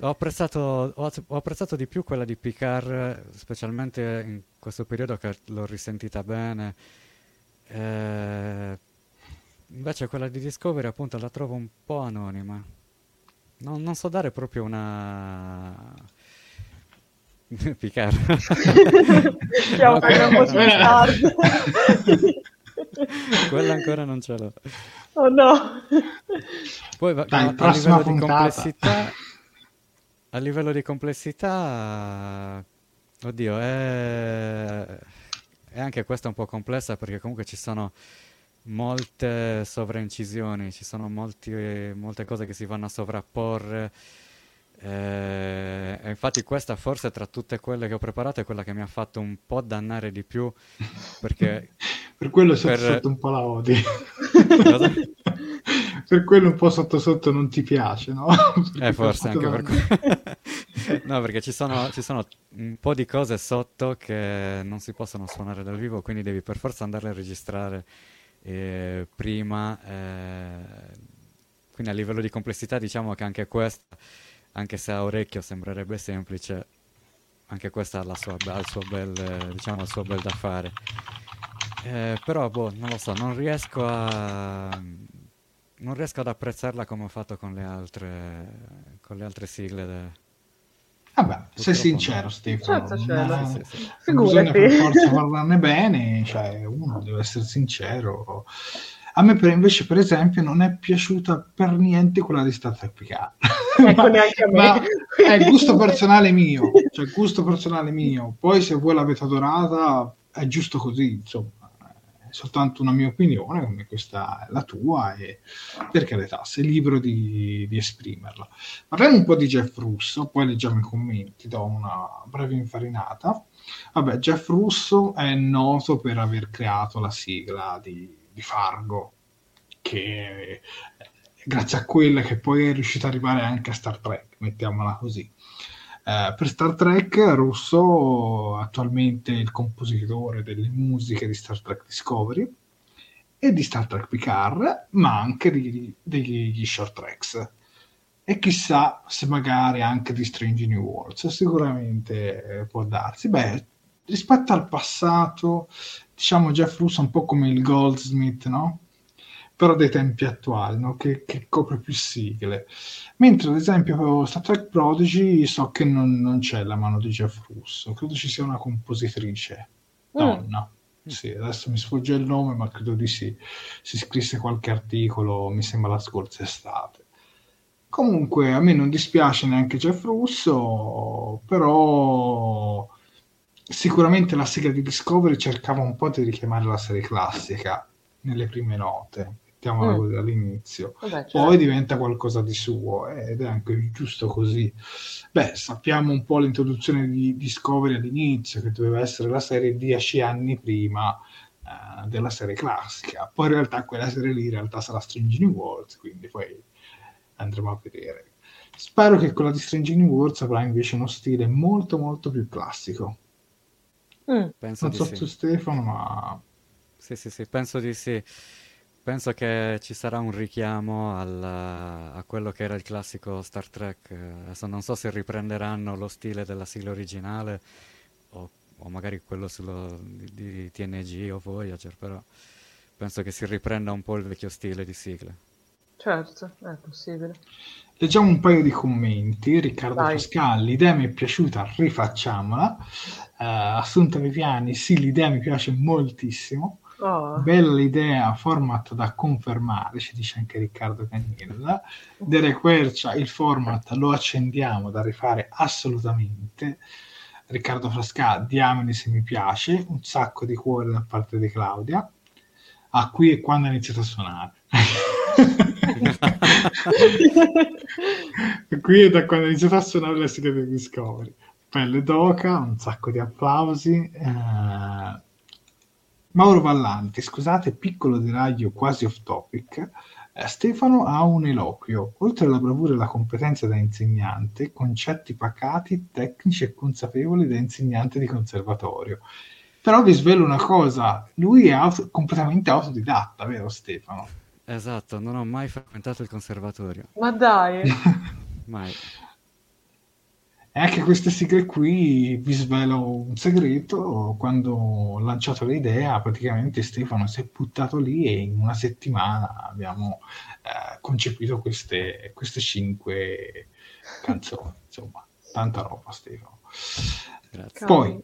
Ho apprezzato, ho, ho apprezzato, di più quella di Picard, specialmente in questo periodo che l'ho risentita bene. Eh, invece quella di Discovery appunto la trovo un po' anonima. Non, non so dare proprio una, <laughs> Picard. Stiamo facendo un po' hard. <laughs> Quella ancora non ce l'ho. Oh no. Poi va- Dai, a, a livello di puntata. complessità, a livello di complessità, oddio, è, è anche questa un po' complessa perché comunque ci sono molte sovraincisioni, ci sono molti- molte cose che si vanno a sovrapporre. eh, infatti questa forse tra tutte quelle che ho preparato è quella che mi ha fatto un po' dannare di più perché <laughs> Per quello Per- sotto un po' la odi. <laughs> Per quello un po' sotto sotto non ti piace, no? <laughs> Eh, forse anche per quello. <laughs> No, perché ci sono, ci sono un po' di cose sotto che non si possono suonare dal vivo, quindi devi per forza andarle a registrare eh, prima. eh, Quindi a livello di complessità diciamo che anche questa, anche se a orecchio sembrerebbe semplice, anche questa ha, la sua, ha il suo bel, diciamo, il suo bel da fare. Eh, però, boh, non lo so, non riesco a... Non riesco ad apprezzarla come ho fatto con le altre, con le altre sigle. de- Vabbè, sei Purtroppo sincero no. Stefano, Certo, certo. Sì, sì, sì. bisogna per forza parlarne bene, cioè uno deve essere sincero. A me per, invece, per esempio, non è piaciuta per niente quella di Star Trek Picard. Ecco, <laughs> Ma- neanche a me. ma è il gusto personale mio, cioè il gusto personale mio. Poi se voi l'avete adorata, è giusto così, insomma. Soltanto una mia opinione, come questa è la tua, e per carità, sei libero di, di esprimerla. Parliamo un po' di Jeff Russo, poi leggiamo i commenti, do una breve infarinata. Vabbè, Jeff Russo è noto per aver creato la sigla di, di Fargo, che grazie a quella che poi è riuscito ad arrivare anche a Star Trek, mettiamola così. Eh, per Star Trek, Russo attualmente il compositore delle musiche di Star Trek Discovery e di Star Trek Picard, ma anche di- degli short tracks. E chissà se magari anche di Strange New Worlds, sicuramente eh, può darsi. Beh, rispetto al passato, diciamo Jeff Russo un po' come il Goldsmith, no? Però dei tempi attuali, no? Che, che copre più sigle. Mentre ad esempio Star Trek Prodigy so che non, non c'è la mano di Jeff Russo, credo ci sia una compositrice Mm. donna. Sì, adesso mi sfugge il nome, ma credo di sì. Si scrisse qualche articolo, mi sembra la scorsa estate. Comunque a me non dispiace neanche Jeff Russo, però sicuramente la sigla di Discovery cercava un po' di richiamare la serie classica nelle prime note, mettiamola Mm. così all'inizio. Vabbè, certo. Poi diventa qualcosa di suo ed è anche giusto così. Beh, sappiamo un po' l'introduzione di Discovery all'inizio, che doveva essere la serie dieci anni prima eh, della serie classica. Poi in realtà quella serie lì in realtà sarà Strange New Worlds, quindi poi andremo a vedere. Spero che quella di Strange New Worlds avrà invece uno stile molto molto più classico. Mm. Penso Non so sì. tu Stefano, ma Sì, sì, sì, penso di sì. Penso che ci sarà un richiamo al- a quello che era il classico Star Trek. Adesso non so se riprenderanno lo stile della sigla originale o, o magari quello sullo- di, di TNG o Voyager, però penso che si riprenda un po' il vecchio stile di sigle. Certo, è possibile. Leggiamo un paio di commenti. Riccardo. Pascal, l'idea mi è piaciuta, rifacciamola. Eh, Assunta Viviani, sì, l'idea mi piace moltissimo. Oh. Bella l'idea, format da confermare, ci dice anche Riccardo Cagnella. Derek Quercia, il format lo accendiamo da rifare assolutamente. Riccardo Frasca, diamine se mi piace, un sacco di cuore da parte di Claudia. Ah, qui è quando ha iniziato a suonare. <laughs> qui è da quando ha iniziato a suonare la sigla di Discovery. Pelle d'oca, un sacco di applausi. Eh, Mauro Vallanti, scusate, piccolo deraglio quasi off topic. Eh, Stefano ha un eloquio, oltre alla bravura e la competenza da insegnante, concetti pacati, tecnici e consapevoli da insegnante di conservatorio. Però vi svelo una cosa, lui è auto- completamente autodidatta, vero Stefano? Esatto, non ho mai frequentato il conservatorio, Ma dai, mai. E anche queste sigle qui vi svelo un segreto, quando ho lanciato l'idea praticamente Stefano si è buttato lì e in una settimana abbiamo eh, concepito queste, queste cinque canzoni, <laughs> insomma, tanta roba Stefano. Grazie. Poi,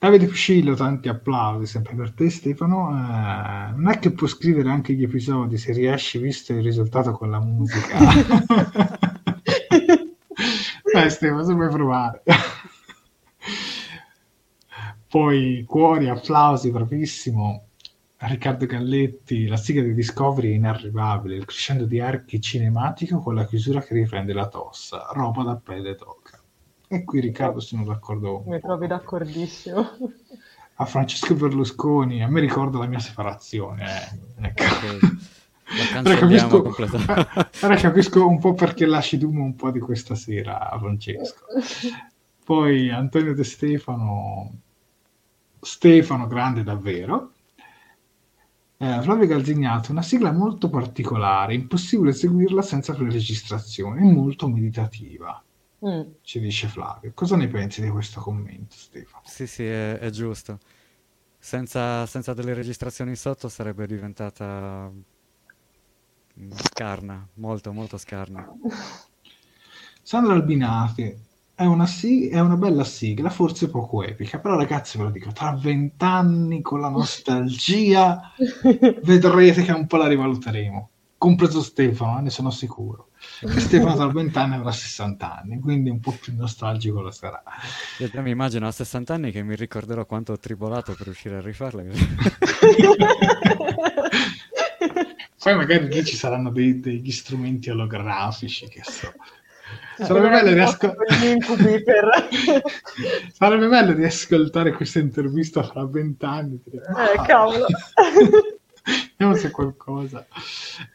Davide Piscillo, tanti applausi sempre per te Stefano. Eh, non è che può scrivere anche gli episodi se riesci, visto il risultato con la musica. <laughs> <laughs> Dai Stefano, se vuoi provare. Poi cuori, applausi, bravissimo. Riccardo Galletti, la sigla di Discovery è inarrivabile, il crescendo di archi cinematico con la chiusura che riprende la tossa, roba da pelle tocca. E qui Riccardo sono d'accordo. Mi trovi d'accordissimo. A Francesco Berlusconi, a me ricorda la mia separazione. Eh. Ecco. Okay. La capisco, <laughs> ora <laughs> capisco un po' perché lasci Dumo un po' di questa sera, Francesco. Poi Antonio De Stefano, Stefano grande davvero. Eh, Flavio Galzignato, una sigla molto particolare, impossibile eseguirla senza preregistrazione, molto meditativa. Mm. Ci dice Flavio. Cosa ne pensi di questo commento, Stefano? Sì, sì, è, è giusto. Senza, senza, delle registrazioni sotto sarebbe diventata scarna, molto, molto scarna. Sandra Albinati, è una, sig- è una bella sigla, forse poco epica, però ragazzi ve lo dico, tra vent'anni con la nostalgia <laughs> vedrete che un po' la rivaluteremo, compreso Stefano, eh, ne sono sicuro. Stefano tra vent'anni avrà 60 anni, quindi un po' più nostalgico lo sarà. Io mi immagino a 60 anni che mi ricorderò quanto ho tribolato per riuscire a rifarle. <laughs> Poi magari lì ci saranno dei, degli strumenti olografici che so. <laughs> Sarebbe bello, riasco... per... Sarebbe bello riascoltare questa intervista fra vent'anni. Eh, ah. cavolo. <laughs> Vediamo se qualcosa.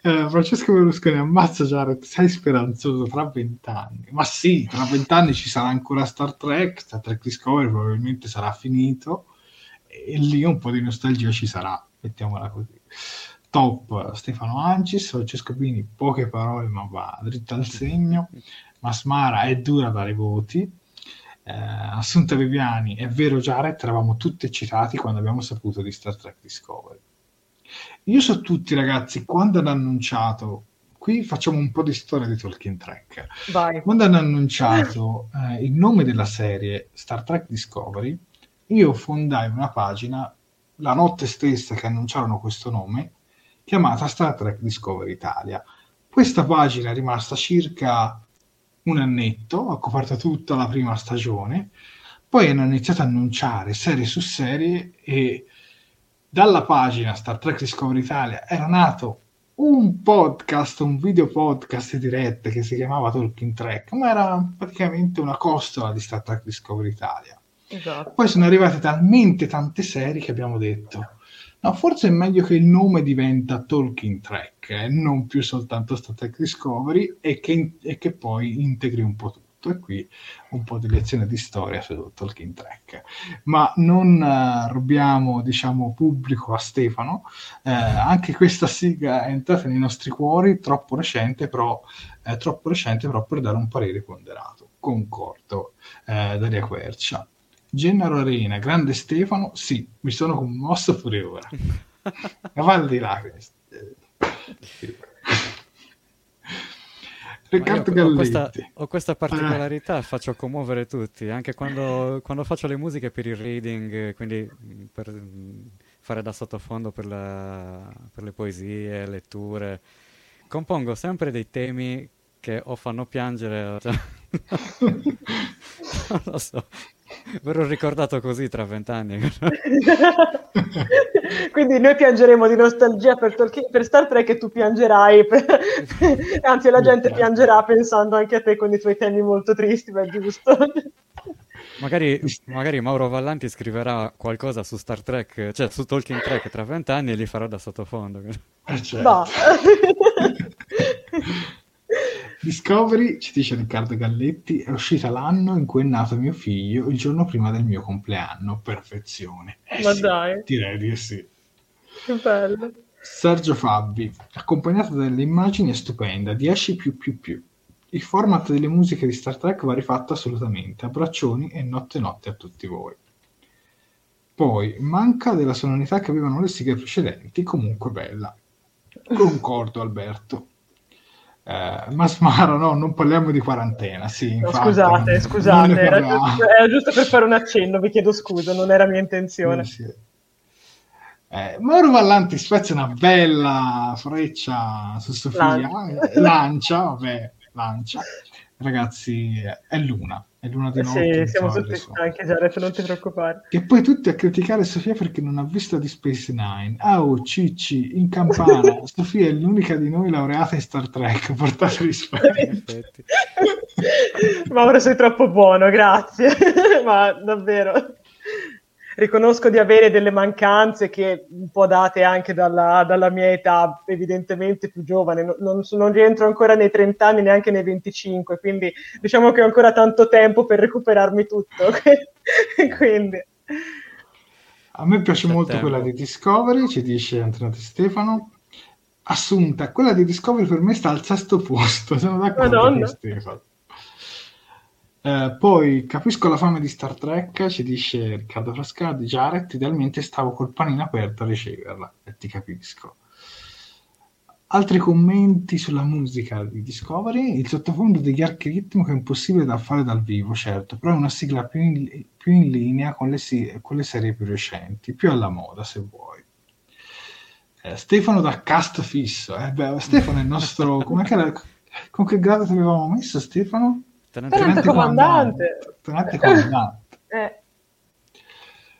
Eh, Francesco Berlusconi ammazza Jared, sei speranzoso tra vent'anni. Ma sì, tra vent'anni ci sarà ancora Star Trek, Star Trek Discovery probabilmente sarà finito e lì un po' di nostalgia ci sarà, mettiamola così top Stefano Ancis, Francesco Bini, poche parole ma va dritto al segno, Masmara è dura dare voti, eh, Assunta Viviani, è vero Jared, eravamo tutti eccitati quando abbiamo saputo di Star Trek Discovery. Io so tutti ragazzi, quando hanno annunciato, qui facciamo un po' di storia di Tolkien Trek, Vai. quando hanno annunciato eh, il nome della serie Star Trek Discovery, io fondai una pagina la notte stessa che annunciarono questo nome chiamata Star Trek Discovery Italia. Questa pagina è rimasta circa un annetto, ha coperto tutta la prima stagione, poi hanno iniziato a annunciare serie su serie e dalla pagina Star Trek Discovery Italia era nato un podcast, un video podcast dirette che si chiamava Talking Track, ma era praticamente una costola di Star Trek Discovery Italia. Esatto. Poi sono arrivate talmente tante serie che abbiamo detto No, forse è meglio che il nome diventa Talking Track, eh, non più soltanto Star Trek Discovery, e che, e che, poi integri un po' tutto. E qui un po' di lezione di storia su Talking Track. Ma non uh, rubiamo, diciamo, pubblico a Stefano. Eh, anche questa sigla è entrata nei nostri cuori, troppo recente, però, eh, troppo recente però per dare un parere ponderato. Concordo, eh, Daria Quercia. Gennaro Arena, grande Stefano, sì, mi sono commosso pure ora. Cavallo di lacrime. <laughs> Riccardo Galletti. Ho questa, ho questa particolarità, eh. faccio commuovere tutti, anche quando, quando, faccio le musiche per il reading, quindi per fare da sottofondo per, la, per le poesie, letture, compongo sempre dei temi che o fanno piangere, cioè... <laughs> non lo so, <laughs> Verrò ricordato così tra vent'anni. <laughs> Quindi noi piangeremo di nostalgia per, Tolkien, per Star Trek e tu piangerai, per... <laughs> anzi la gente piangerà pensando anche a te con i tuoi temi molto tristi, ma è giusto. Magari, magari, Mauro Vallanti scriverà qualcosa su Star Trek, cioè su Tolkien Trek tra vent'anni e li farà da sottofondo. Eh, certo. Discovery, ci dice Riccardo Galletti, è uscita l'anno in cui è nato mio figlio, il giorno prima del mio compleanno. Perfezione. Eh Ma sì, dai. Direi di sì. Che bello. Sergio Fabbi, accompagnato dalle immagini è stupenda, 10 più più più. Il format delle musiche di Star Trek va rifatto assolutamente, abbraccioni e notte notte a tutti voi. Poi, manca della sonorità che avevano le sigle precedenti, comunque bella. Concordo Alberto. Eh, Masmaro, no, non parliamo di quarantena. Sì, No, infatti, scusate, non- scusate, non era giusto, era giusto per fare un accenno, vi chiedo scusa, non era mia intenzione. Sì, sì. Eh, Mauro Vallanti spezza una bella freccia su Sofia, Lancia. lancia, vabbè, lancia. Ragazzi, è Luna, è Luna di notte. Sì, siamo tutti stanchi, Jared, non ti preoccupare. E poi tutti a criticare Sofia perché non ha visto di Space Nine. Oh, Cicci, in campana. <laughs> Sofia è l'unica di noi laureata in Star Trek. Portate rispetto. In effetti. Mauro, sei troppo buono, grazie. <laughs> Ma davvero. Riconosco di avere delle mancanze che un po' date anche dalla, dalla mia età, evidentemente più giovane. Non, non, non rientro ancora nei 30 anni, neanche nei 25, quindi diciamo che ho ancora tanto tempo per recuperarmi tutto. <laughs> quindi. A me piace molto Settembre. quella di Discovery, ci dice Antonio Di Stefano. Assunta, quella di Discovery per me sta al sesto posto, <laughs> sono d'accordo Madonna. con Stefano. Eh, poi capisco la fame di Star Trek, ci dice Riccardo Frascardi, Jared, idealmente stavo col panino aperto a riceverla, e ti capisco. Altri commenti sulla musica di Discovery, il sottofondo degli archi ritmico è impossibile da fare dal vivo, certo, però è una sigla più in, più in linea con le, con le serie più recenti, più alla moda se vuoi. Eh, Stefano da cast fisso, eh, beh, Stefano è il nostro, che era- con che grado ti avevamo messo Stefano? Tenente comandante. Tenente comandante. Eh,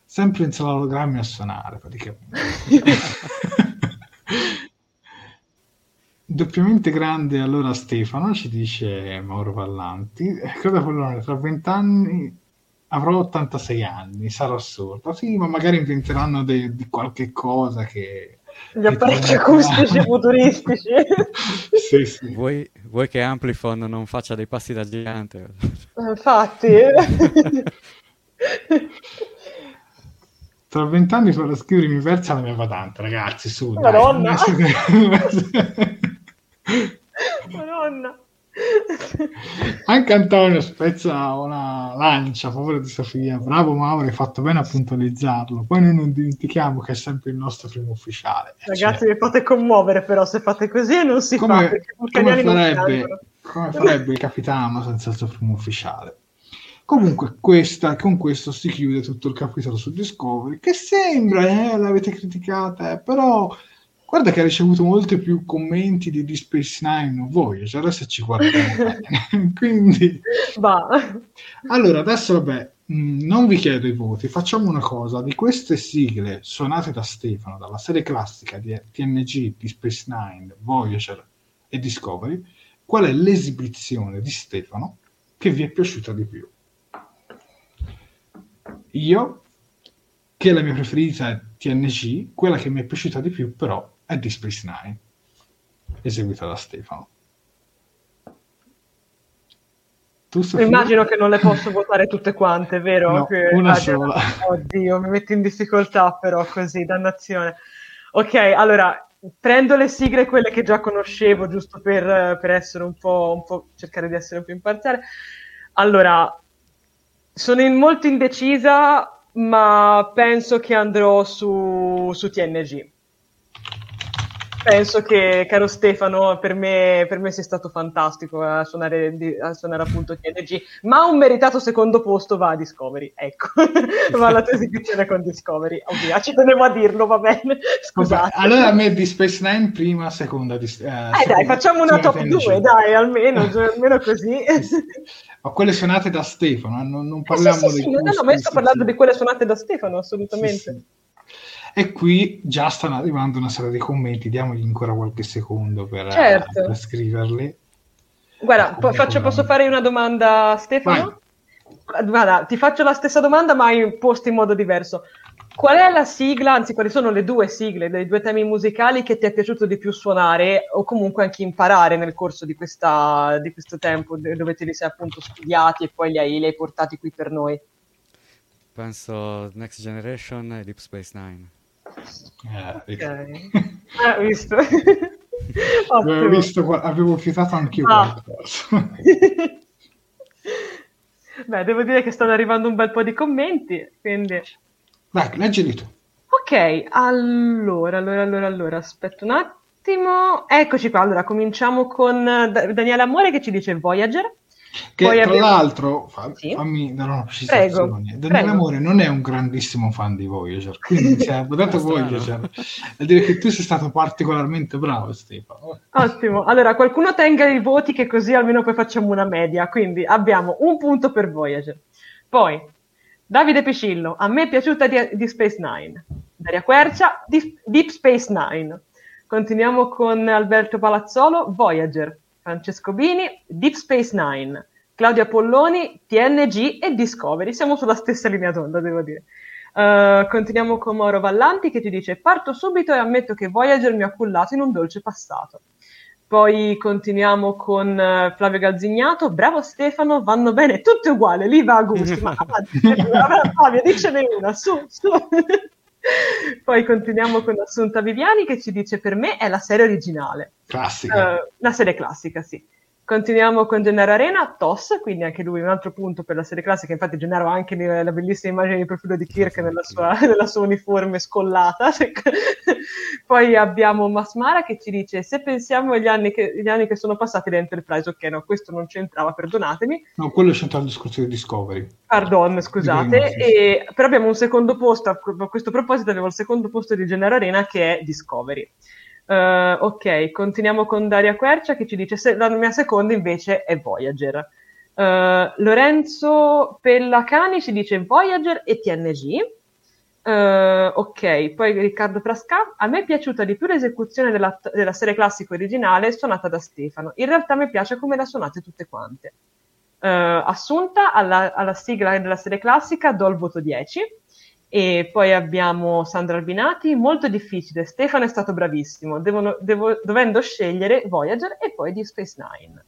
Sempre in salogrammi a suonare, praticamente. <laughs> Doppiamente grande allora Stefano, ci dice Mauro Vallanti. Eh, Cosa Pollone, tra vent'anni avrò 86 anni, sarò assurdo. Sì, ma magari inventeranno de- di qualche cosa che... gli apparecchi acustici futuristici. <laughs> sì, sì. Vuoi, vuoi che Amplifon non faccia dei passi da gigante? Infatti. <laughs> Tra vent'anni farò scrivere in versi alla mia patente, ragazzi, su. dai. Madonna. Adesso- <laughs> Madonna. Anche Antonio spezza una lancia a favore di Sofia. Bravo Mauro, hai fatto bene a puntualizzarlo. Poi noi non dimentichiamo che è sempre il nostro primo ufficiale. Ragazzi, cioè, mi fate commuovere però se fate così non si fa. come, i come farebbe, come farebbe il capitano senza il suo primo ufficiale? Comunque, questa, con questo si chiude tutto il capitolo su Discovery, che sembra, eh, l'avete criticata, eh, però guarda che ha ricevuto molti più commenti di, di Space Nine o Voyager, adesso ci guardiamo. <laughs> Quindi, Va. allora, adesso vabbè, mh, non vi chiedo i voti, facciamo una cosa, di queste sigle suonate da Stefano, dalla serie classica di TNG, di Space Nine, Voyager e Discovery, qual è l'esibizione di Stefano che vi è piaciuta di più? Io, che la mia preferita è TNG, quella che mi è piaciuta di più però è di Space Nine, eseguita da Stefano. Tu? Immagino che non le posso votare tutte quante, vero? No, Che- una ah, sola. Oddio, mi metti in difficoltà però così, dannazione. Ok, allora, prendo le sigle, quelle che già conoscevo, giusto per, per essere un po', un po', cercare di essere un po' imparziale. Allora, sono in- molto indecisa, ma penso che andrò su, su TNG. Penso che, caro Stefano, per me, per me sei stato fantastico a suonare, a suonare appunto TNG, ma un meritato secondo posto va a Discovery, ecco, <laughs> va alla tua esibizione con Discovery, ovvio, ci tenevo a dirlo, va bene, <laughs> scusate. allora a me di Space Nine prima, seconda di eh, Eh dai, seconda- facciamo una top TNG. 2, dai, almeno, <laughs> cioè, almeno così. Ma quelle suonate da Stefano, eh, non, non Eh, parliamo sì, sì, di sì, no, no, ma io sto parlando di quelle suonate da Stefano, assolutamente. Sì, sì. E qui già stanno arrivando una serie di commenti, diamogli ancora qualche secondo per, eh, Certo. per scriverli. Guarda, po- faccio- posso fare una domanda a Stefano? Guarda, ti faccio la stessa domanda, ma posta in modo diverso. Qual è la sigla, anzi, quali sono le due sigle dei due temi musicali che ti è piaciuto di più suonare o comunque anche imparare nel corso di, questa, di questo tempo, dove te li sei appunto studiati e poi li hai, li hai portati qui per noi? Penso Next Generation e Deep Space Nine. Eh, Ok. <laughs> Ah, visto? <laughs> Avevo, visto, avevo fiutato anch'io Ah. qualcosa. <laughs> Beh, devo dire che stanno arrivando un bel po' di commenti, quindi... Dai, leggili tu. Ok, allora, allora, allora, allora, aspetta un attimo. Eccoci qua. Allora, cominciamo con eh, Da- Daniele Amore che ci dice Voyager. Che Poi tra abbiamo- l'altro, fa- Sì. fammi dare una precisazione. Daniele. Amore non è un grandissimo fan di Voyager, quindi se hai <laughs> votato. Voyager, vuol dire che tu sei stato particolarmente bravo, Stefano. Ottimo. Allora, qualcuno tenga i voti che così almeno poi facciamo una media. Quindi abbiamo un punto per Voyager. Poi, Davide Piscillo, a me è piaciuta di, di Space Nine. Daria Quercia, di- Deep Space Nine. Continuiamo con Alberto Palazzolo, Voyager. Francesco Bini, Deep Space Nine. Claudia Polloni, TNG e Discovery. Siamo sulla stessa linea d'onda, devo dire. Uh, continuiamo con Mauro Vallanti che ci dice parto subito e ammetto che Voyager mi ha cullato in un dolce passato. Poi continuiamo con eh, Flavio Galzignato, bravo Stefano, vanno bene, tutte uguali, lì va a gusto. Ma <laughs> avanti, Flavio, dicene una, su, su. Poi continuiamo con Assunta Viviani che ci dice per me è la serie originale. Classica. Eh, la serie classica, sì. Continuiamo con Gennaro Arena, TOS, quindi anche lui un altro punto per la serie classica. Infatti, Gennaro ha anche la bellissima immagine di profilo di Kirk nella sua, <laughs> nella sua uniforme scollata. <laughs> Poi abbiamo Masmara che ci dice: Se pensiamo agli anni che, gli anni che sono passati da Enterprise, ok, no, questo non c'entrava, perdonatemi. No, quello c'entra il discorso di Discovery. Pardon, scusate. E- però abbiamo un secondo posto, a questo proposito avevo il secondo posto di Gennaro Arena che è Discovery. Eh, ok, continuiamo con Daria Quercia che ci dice se la mia seconda invece è Voyager. Eh, Lorenzo Pellacani ci dice Voyager e TNG. Eh, ok, poi Riccardo Frasca. A me è piaciuta di più l'esecuzione della, della serie classica originale suonata da Stefano. In realtà mi piace come la suonate tutte quante. Assunta alla, alla sigla della serie classica do il voto 10. E poi abbiamo Sandra Albinati, molto difficile, Stefano è stato bravissimo, Devono- devo- dovendo scegliere Voyager e poi Deep Space Nine.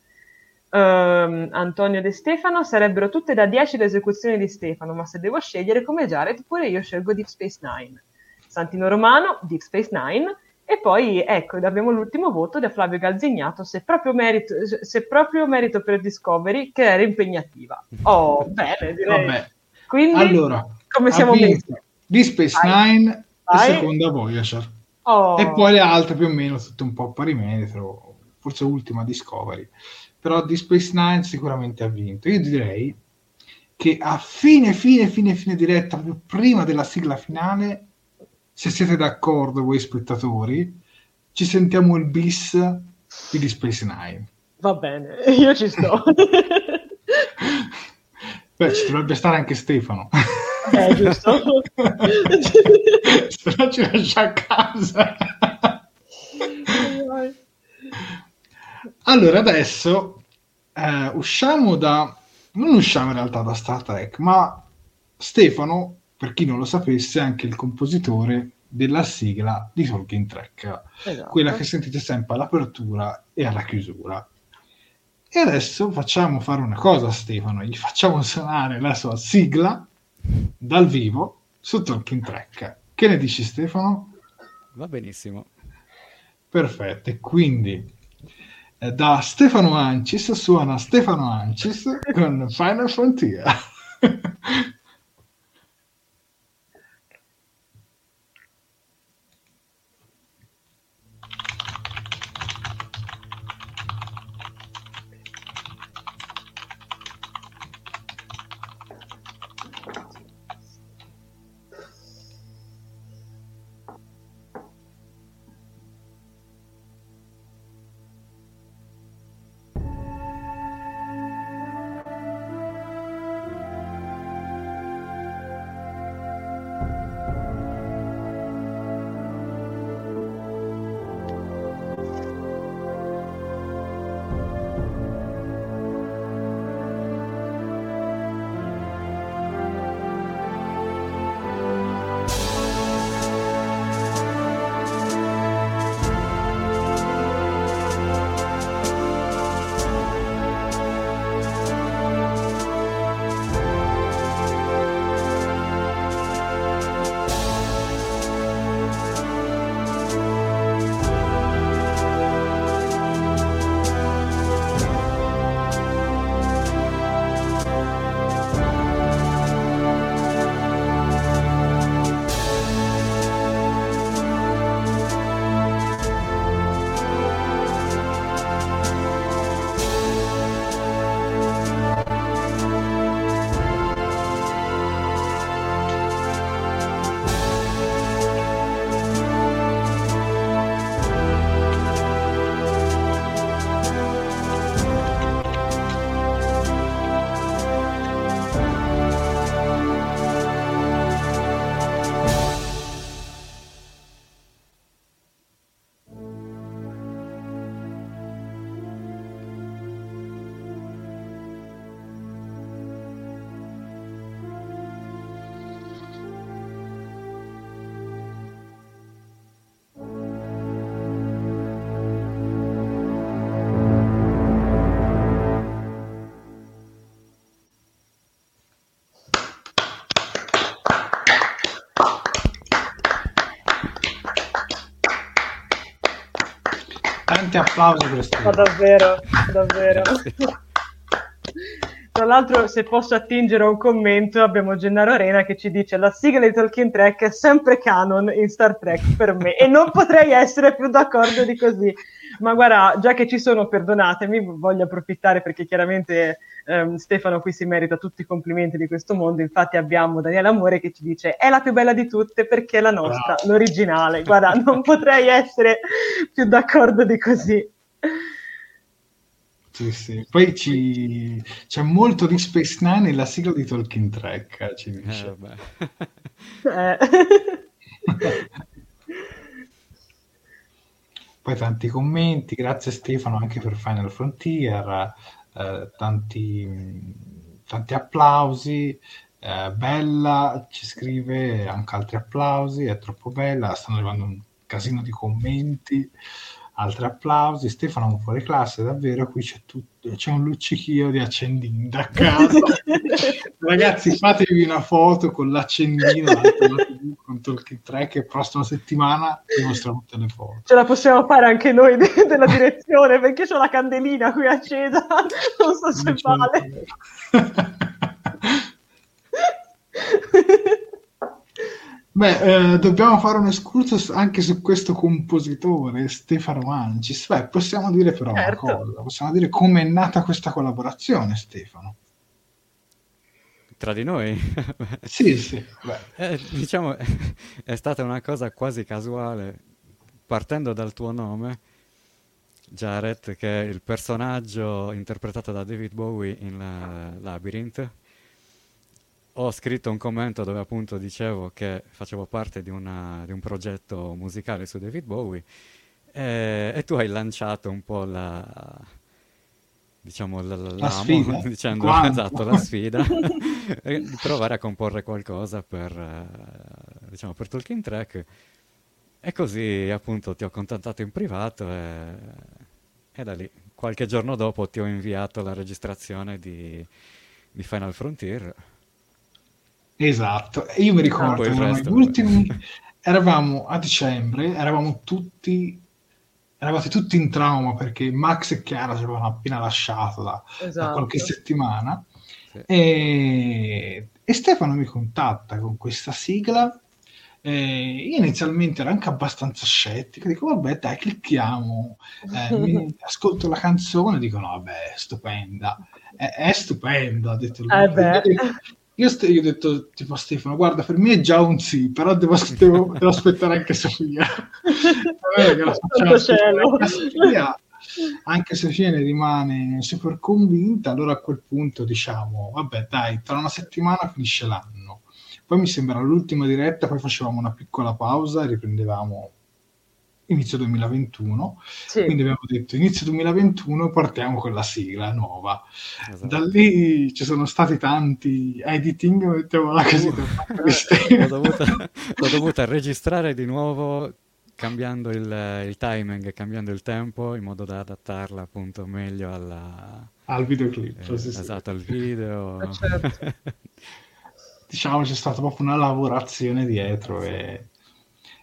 Ehm, Antonio De Stefano, sarebbero tutte da 10 le esecuzioni di Stefano, ma se devo scegliere come Jared, pure io scelgo Deep Space Nine. Santino Romano, Deep Space Nine. E poi ecco, abbiamo l'ultimo voto da Flavio Galzignato, se proprio merito, se proprio merito per Discovery, che era impegnativa. Oh, bene, direi. Vabbè, Quindi, allora, come siamo messi? di Space. Nine Vai. e seconda Voyager. Oh. E poi le altre più o meno tutte un po' pari metro, forse ultima Discovery. Però di Space Nine sicuramente ha vinto. Io direi che a fine, fine, fine, fine diretta, proprio prima della sigla finale, se siete d'accordo voi spettatori, ci sentiamo il bis di Deep Space Nine. Va bene, <laughs> io ci sto. <laughs> Beh, ci dovrebbe stare anche Stefano. <laughs> Eh, giusto. <laughs> Se no ci lascia a casa. Allora, adesso eh, usciamo da... Non usciamo in realtà da Star Trek, ma Stefano, per chi non lo sapesse, è anche il compositore della sigla di Tolkien Trek, Esatto. quella che sentite sempre all'apertura e alla chiusura. E adesso facciamo fare una cosa a Stefano, gli facciamo suonare la sua sigla dal vivo su Tolkien Trek. Che ne dici Stefano? Va benissimo. Perfetto, e quindi eh, da Stefano Ancis suona Stefano Ancis con Final Frontier. <laughs> Tanti applausi per Ma davvero, davvero. Tra l'altro, se posso attingere a un commento, abbiamo Gennaro Arena che ci dice la sigla di Tolkien Trek è sempre canon in Star Trek per me e non potrei essere più d'accordo di così. Ma guarda, già che ci sono, perdonatemi, voglio approfittare perché chiaramente ehm, Stefano qui si merita tutti i complimenti di questo mondo. Infatti abbiamo Daniele Amore che ci dice è la più bella di tutte perché è la nostra, Bravo. l'originale. Guarda, non potrei essere più d'accordo di così. Sì, sì. Poi ci... c'è molto di Space Nine nella sigla di Talking Track, ci eh, dice. Eh, <laughs> Poi tanti commenti, grazie Stefano anche per Final Frontier, eh, tanti, tanti, applausi. Eh, bella ci scrive anche altri applausi, è troppo bella, stanno arrivando un casino di commenti altri applausi. Stefano è un fuori classe, davvero. Qui c'è, tutto, c'è un luccichio di accendini da casa. <laughs> Ragazzi, fatevi una foto con l'accendino con Talking 3 che prossima settimana vi mostriamo tutte le foto. Ce la possiamo fare anche noi de- della direzione perché c'ho la candelina qui accesa. <laughs> Non so se vale. <laughs> Beh, eh, dobbiamo fare un escursus anche su questo compositore, Stefano Ancis. Beh, possiamo dire però certo. una cosa, possiamo dire come è nata questa collaborazione, Stefano. Tra di noi? <laughs> sì, sì. Eh, diciamo, è stata una cosa quasi casuale, partendo dal tuo nome, Jared, che è il personaggio interpretato da David Bowie in uh, Labyrinth ho scritto un commento dove appunto dicevo che facevo parte di, una, di un progetto musicale su David Bowie e, e, tu hai lanciato un po' la diciamo la, la, la sfida. <laughs> dicendo esatto la sfida. Di <laughs> provare a comporre qualcosa per uh, diciamo per Talking Track. E così appunto ti ho contattato in privato e, e da lì qualche giorno dopo ti ho inviato la registrazione di, di Final Frontier Esatto, e io mi ricordo, ah, gli ultimi, eravamo a dicembre, eravamo tutti, eravate tutti in trauma perché Max e Chiara ci avevano appena lasciato da, esatto. da qualche settimana. Sì. e, e, Stefano mi contatta con questa sigla. Io inizialmente ero anche abbastanza scettico, dico vabbè dai clicchiamo, eh, <laughs> mi, ascolto la canzone dico no vabbè è stupenda, è, è stupenda, ha detto eh io, st- io, ho detto tipo a Stefano, guarda, per me è già un sì, però devo, devo, <laughs> devo aspettare anche Sofia. <laughs> Sofia. Anche se Sofia ne rimane super convinta, allora a quel punto diciamo, vabbè dai, tra una settimana finisce l'anno. Poi mi sembra l'ultima diretta, poi facevamo una piccola pausa e riprendevamo inizio 2021, sì. quindi abbiamo detto inizio 2021 partiamo con la sigla nuova. Esatto. Da lì ci sono stati tanti editing, mettiamola così. Uh, <laughs> l'ho, dovuta, l'ho dovuta registrare di nuovo cambiando il, il, timing, cambiando il tempo in modo da adattarla appunto meglio alla... al videoclip. Eh, sì, esatto, sì. al video. Certo. <laughs> <laughs> diciamo c'è stata proprio una lavorazione dietro e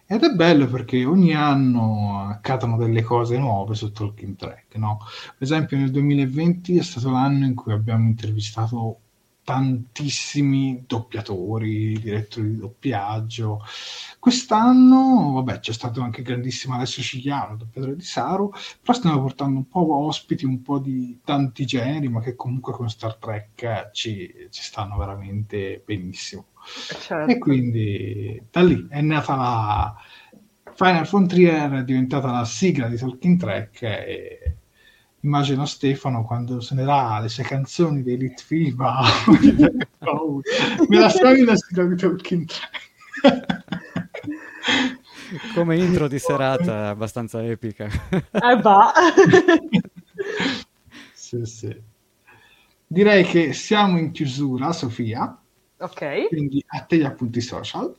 ed è bello perché ogni anno accadono delle cose nuove su Talking Track, no? Per esempio nel 2020 è stato l'anno in cui abbiamo intervistato tantissimi doppiatori, direttori di doppiaggio. Quest'anno, vabbè, c'è stato anche grandissimo Alessio Cigliano, doppiatore di Saru, però stiamo portando un po' ospiti, un po' di tanti generi, ma che comunque con Star Trek ci, ci stanno veramente benissimo. Certo. E quindi da lì è nata la Final Frontier, è diventata la sigla di Talking Track e immagino Stefano quando suonerà le sue canzoni di Elite Fiba <laughs> me la suoni la sigla di Talking Track. Come intro di serata abbastanza epica. Eh va. Sì, sì. direi che siamo in chiusura Sofia Ok. Quindi a te gli appunti social.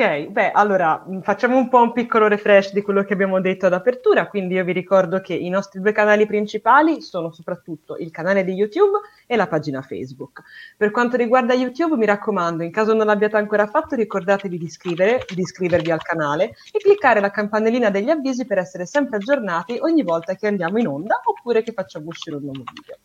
Ok, beh, allora mm, facciamo un po' un piccolo refresh di quello che abbiamo detto ad apertura, quindi io vi ricordo che i nostri due canali principali sono soprattutto il canale di YouTube e la pagina Facebook. Per quanto riguarda YouTube, mi raccomando, in caso non l'abbiate ancora fatto, ricordatevi di, di iscrivervi al canale e cliccare la campanellina degli avvisi per essere sempre aggiornati ogni volta che andiamo in onda oppure che facciamo uscire un nuovo video.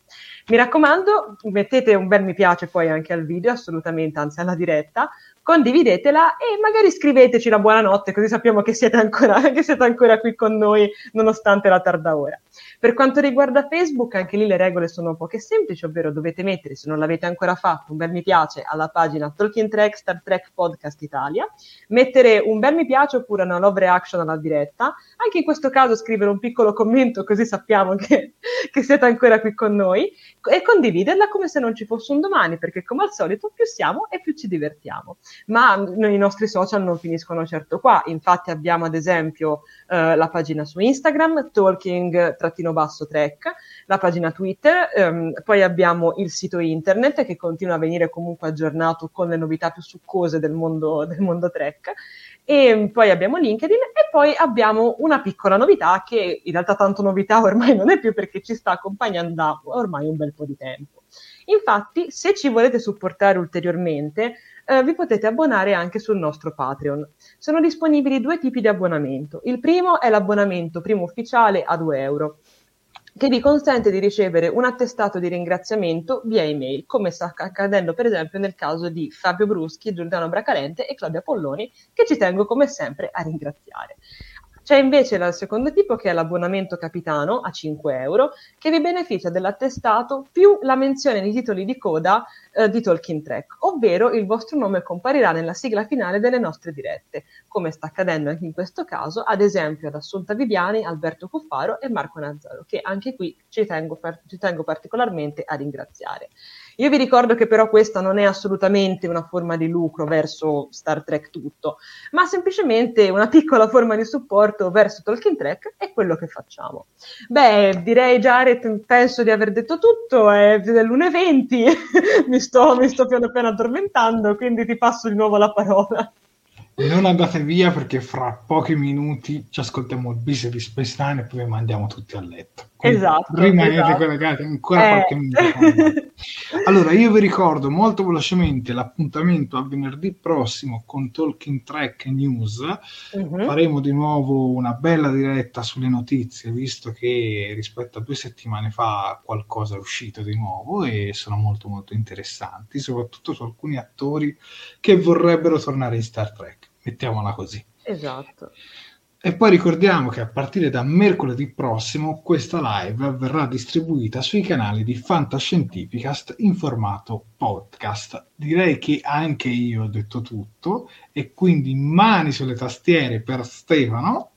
Mi raccomando, mettete un bel mi piace poi anche al video, assolutamente, anzi alla diretta, condividetela e magari scriveteci la buonanotte così sappiamo che siete ancora, <laughs> che siete ancora qui con noi nonostante la tarda ora. Per quanto riguarda Facebook, anche lì le regole sono poche semplici, ovvero dovete mettere, se non l'avete ancora fatto, un bel mi piace alla pagina Talking Track Star Trek Podcast Italia, mettere un bel mi piace oppure una love reaction alla diretta, anche in questo caso scrivere un piccolo commento così sappiamo <laughs> che, che siete ancora qui con noi e condividerla come se non ci fosse un domani, perché come al solito più siamo e più ci divertiamo. Ma i nostri social non finiscono certo qua, infatti abbiamo ad esempio eh, la pagina su Instagram, talking-track, la pagina Twitter, ehm, poi abbiamo il sito internet che continua a venire comunque aggiornato con le novità più succose del mondo, <laughs> del mondo track e poi abbiamo LinkedIn e poi abbiamo una piccola novità che in realtà tanto novità ormai non è più perché ci sta accompagnando da ormai un bel po' di tempo. Infatti, se ci volete supportare ulteriormente, eh, vi potete abbonare anche sul nostro Patreon. Sono disponibili due tipi di abbonamento. Il primo è l'abbonamento primo ufficiale a 2 euro che vi consente di ricevere un attestato di ringraziamento via email, come sta accadendo per esempio nel caso di Fabio Bruschi, Giordano Bracalente e Claudia Polloni, che ci tengo come sempre a ringraziare. C'è invece il secondo tipo che è l'abbonamento capitano a 5 euro che vi beneficia dell'attestato più la menzione nei titoli di coda eh, di Talking Track, ovvero il vostro nome comparirà nella sigla finale delle nostre dirette, come sta accadendo anche in questo caso, ad esempio ad Assunta Viviani, Alberto Cuffaro e Marco Nazzaro, che anche qui ci tengo, ci tengo particolarmente a ringraziare. Io vi ricordo che però questa non è assolutamente una forma di lucro verso Star Trek tutto, ma semplicemente una piccola forma di supporto verso Talking Trek è quello che facciamo. Beh, direi Jared, penso di aver detto tutto, è l'1.20, <laughs> mi, sto, mi sto piano piano addormentando, quindi ti passo di nuovo la parola non andate via perché fra pochi minuti ci ascoltiamo il bis di Space Nine e poi mandiamo tutti a letto. Esatto. Rimanete esatto. collegati ancora eh. qualche minuto. <laughs> allora, io vi ricordo molto velocemente l'appuntamento a venerdì prossimo con Talking Track News. Uh-huh. Faremo di nuovo una bella diretta sulle notizie, visto che rispetto a due settimane fa qualcosa è uscito di nuovo e sono molto molto interessanti, soprattutto su alcuni attori che vorrebbero tornare in Star Trek mettiamola così. Esatto. E poi ricordiamo che a partire da mercoledì prossimo questa live verrà distribuita sui canali di Fantascientificast in formato podcast. Direi che anche io ho detto tutto e quindi mani sulle tastiere per Stefano,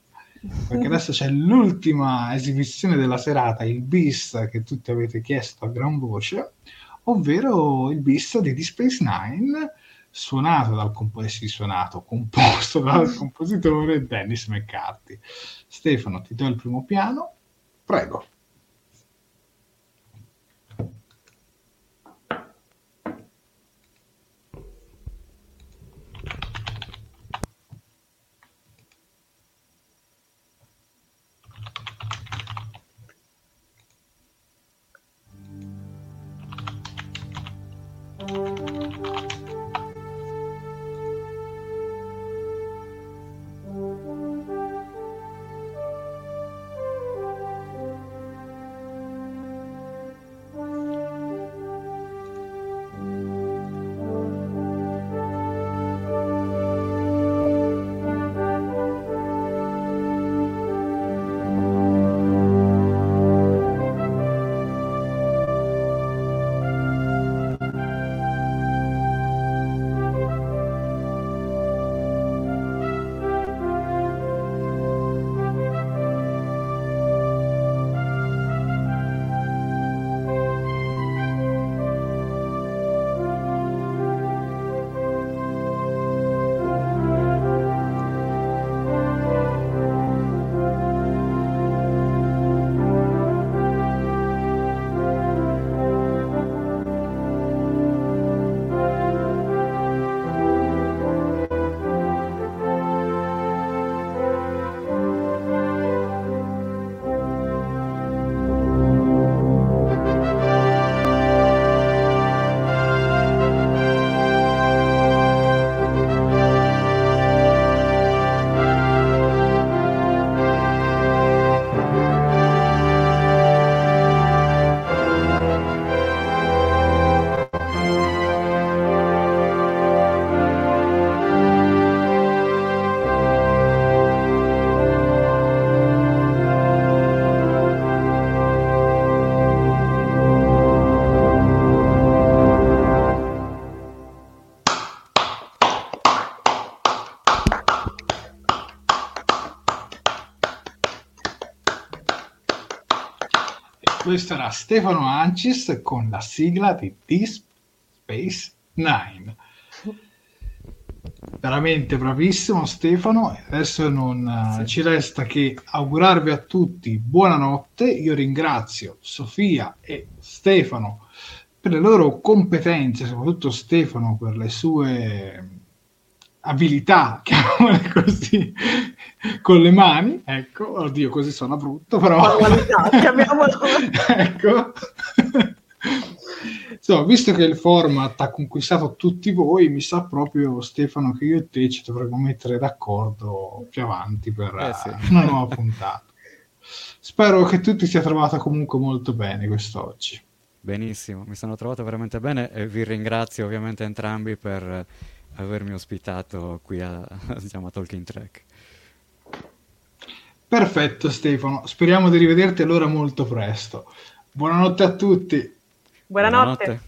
perché adesso c'è l'ultima esibizione della serata, il bis che tutti avete chiesto a gran voce, ovvero il bis di Deep Space Nine suonato dal compositore, suonato, composto dal compositore Dennis McCarthy. Stefano, ti do il primo piano, prego. Stefano Ancis con la sigla di Deep Space Nine. Veramente bravissimo Stefano, adesso non eh, sì. ci resta che augurarvi a tutti buonanotte, io ringrazio Sofia e Stefano per le loro competenze, soprattutto Stefano per le sue abilità, <laughs> chiamiamole così, <laughs> con le mani, ecco, oddio così suona brutto, però... <laughs> ecco. Insomma, visto che il format ha conquistato tutti voi, mi sa proprio Stefano che io e te ci dovremmo mettere d'accordo più avanti per eh sì. una nuova puntata. Spero che tu ti sia trovata comunque molto bene quest'oggi. Benissimo, mi sono trovato veramente bene e vi ringrazio ovviamente entrambi per avermi ospitato qui a, <laughs> diciamo, a Talking Track. Perfetto Stefano, speriamo di rivederti allora molto presto. Buonanotte a tutti. Buonanotte. Buonanotte.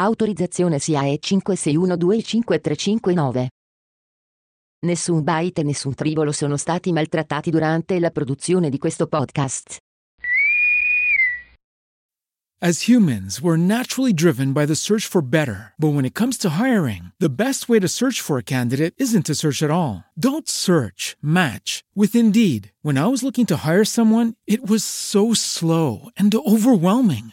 Autorizzazione SIAE 56125359. Nessun byte e nessun tribolo sono stati maltrattati durante la produzione di questo podcast. As humans, we're naturally driven by the search for better. But when it comes to hiring, the best way to search for a candidate isn't to search at all. Don't search, match with Indeed. When I was looking to hire someone, it was so slow and overwhelming.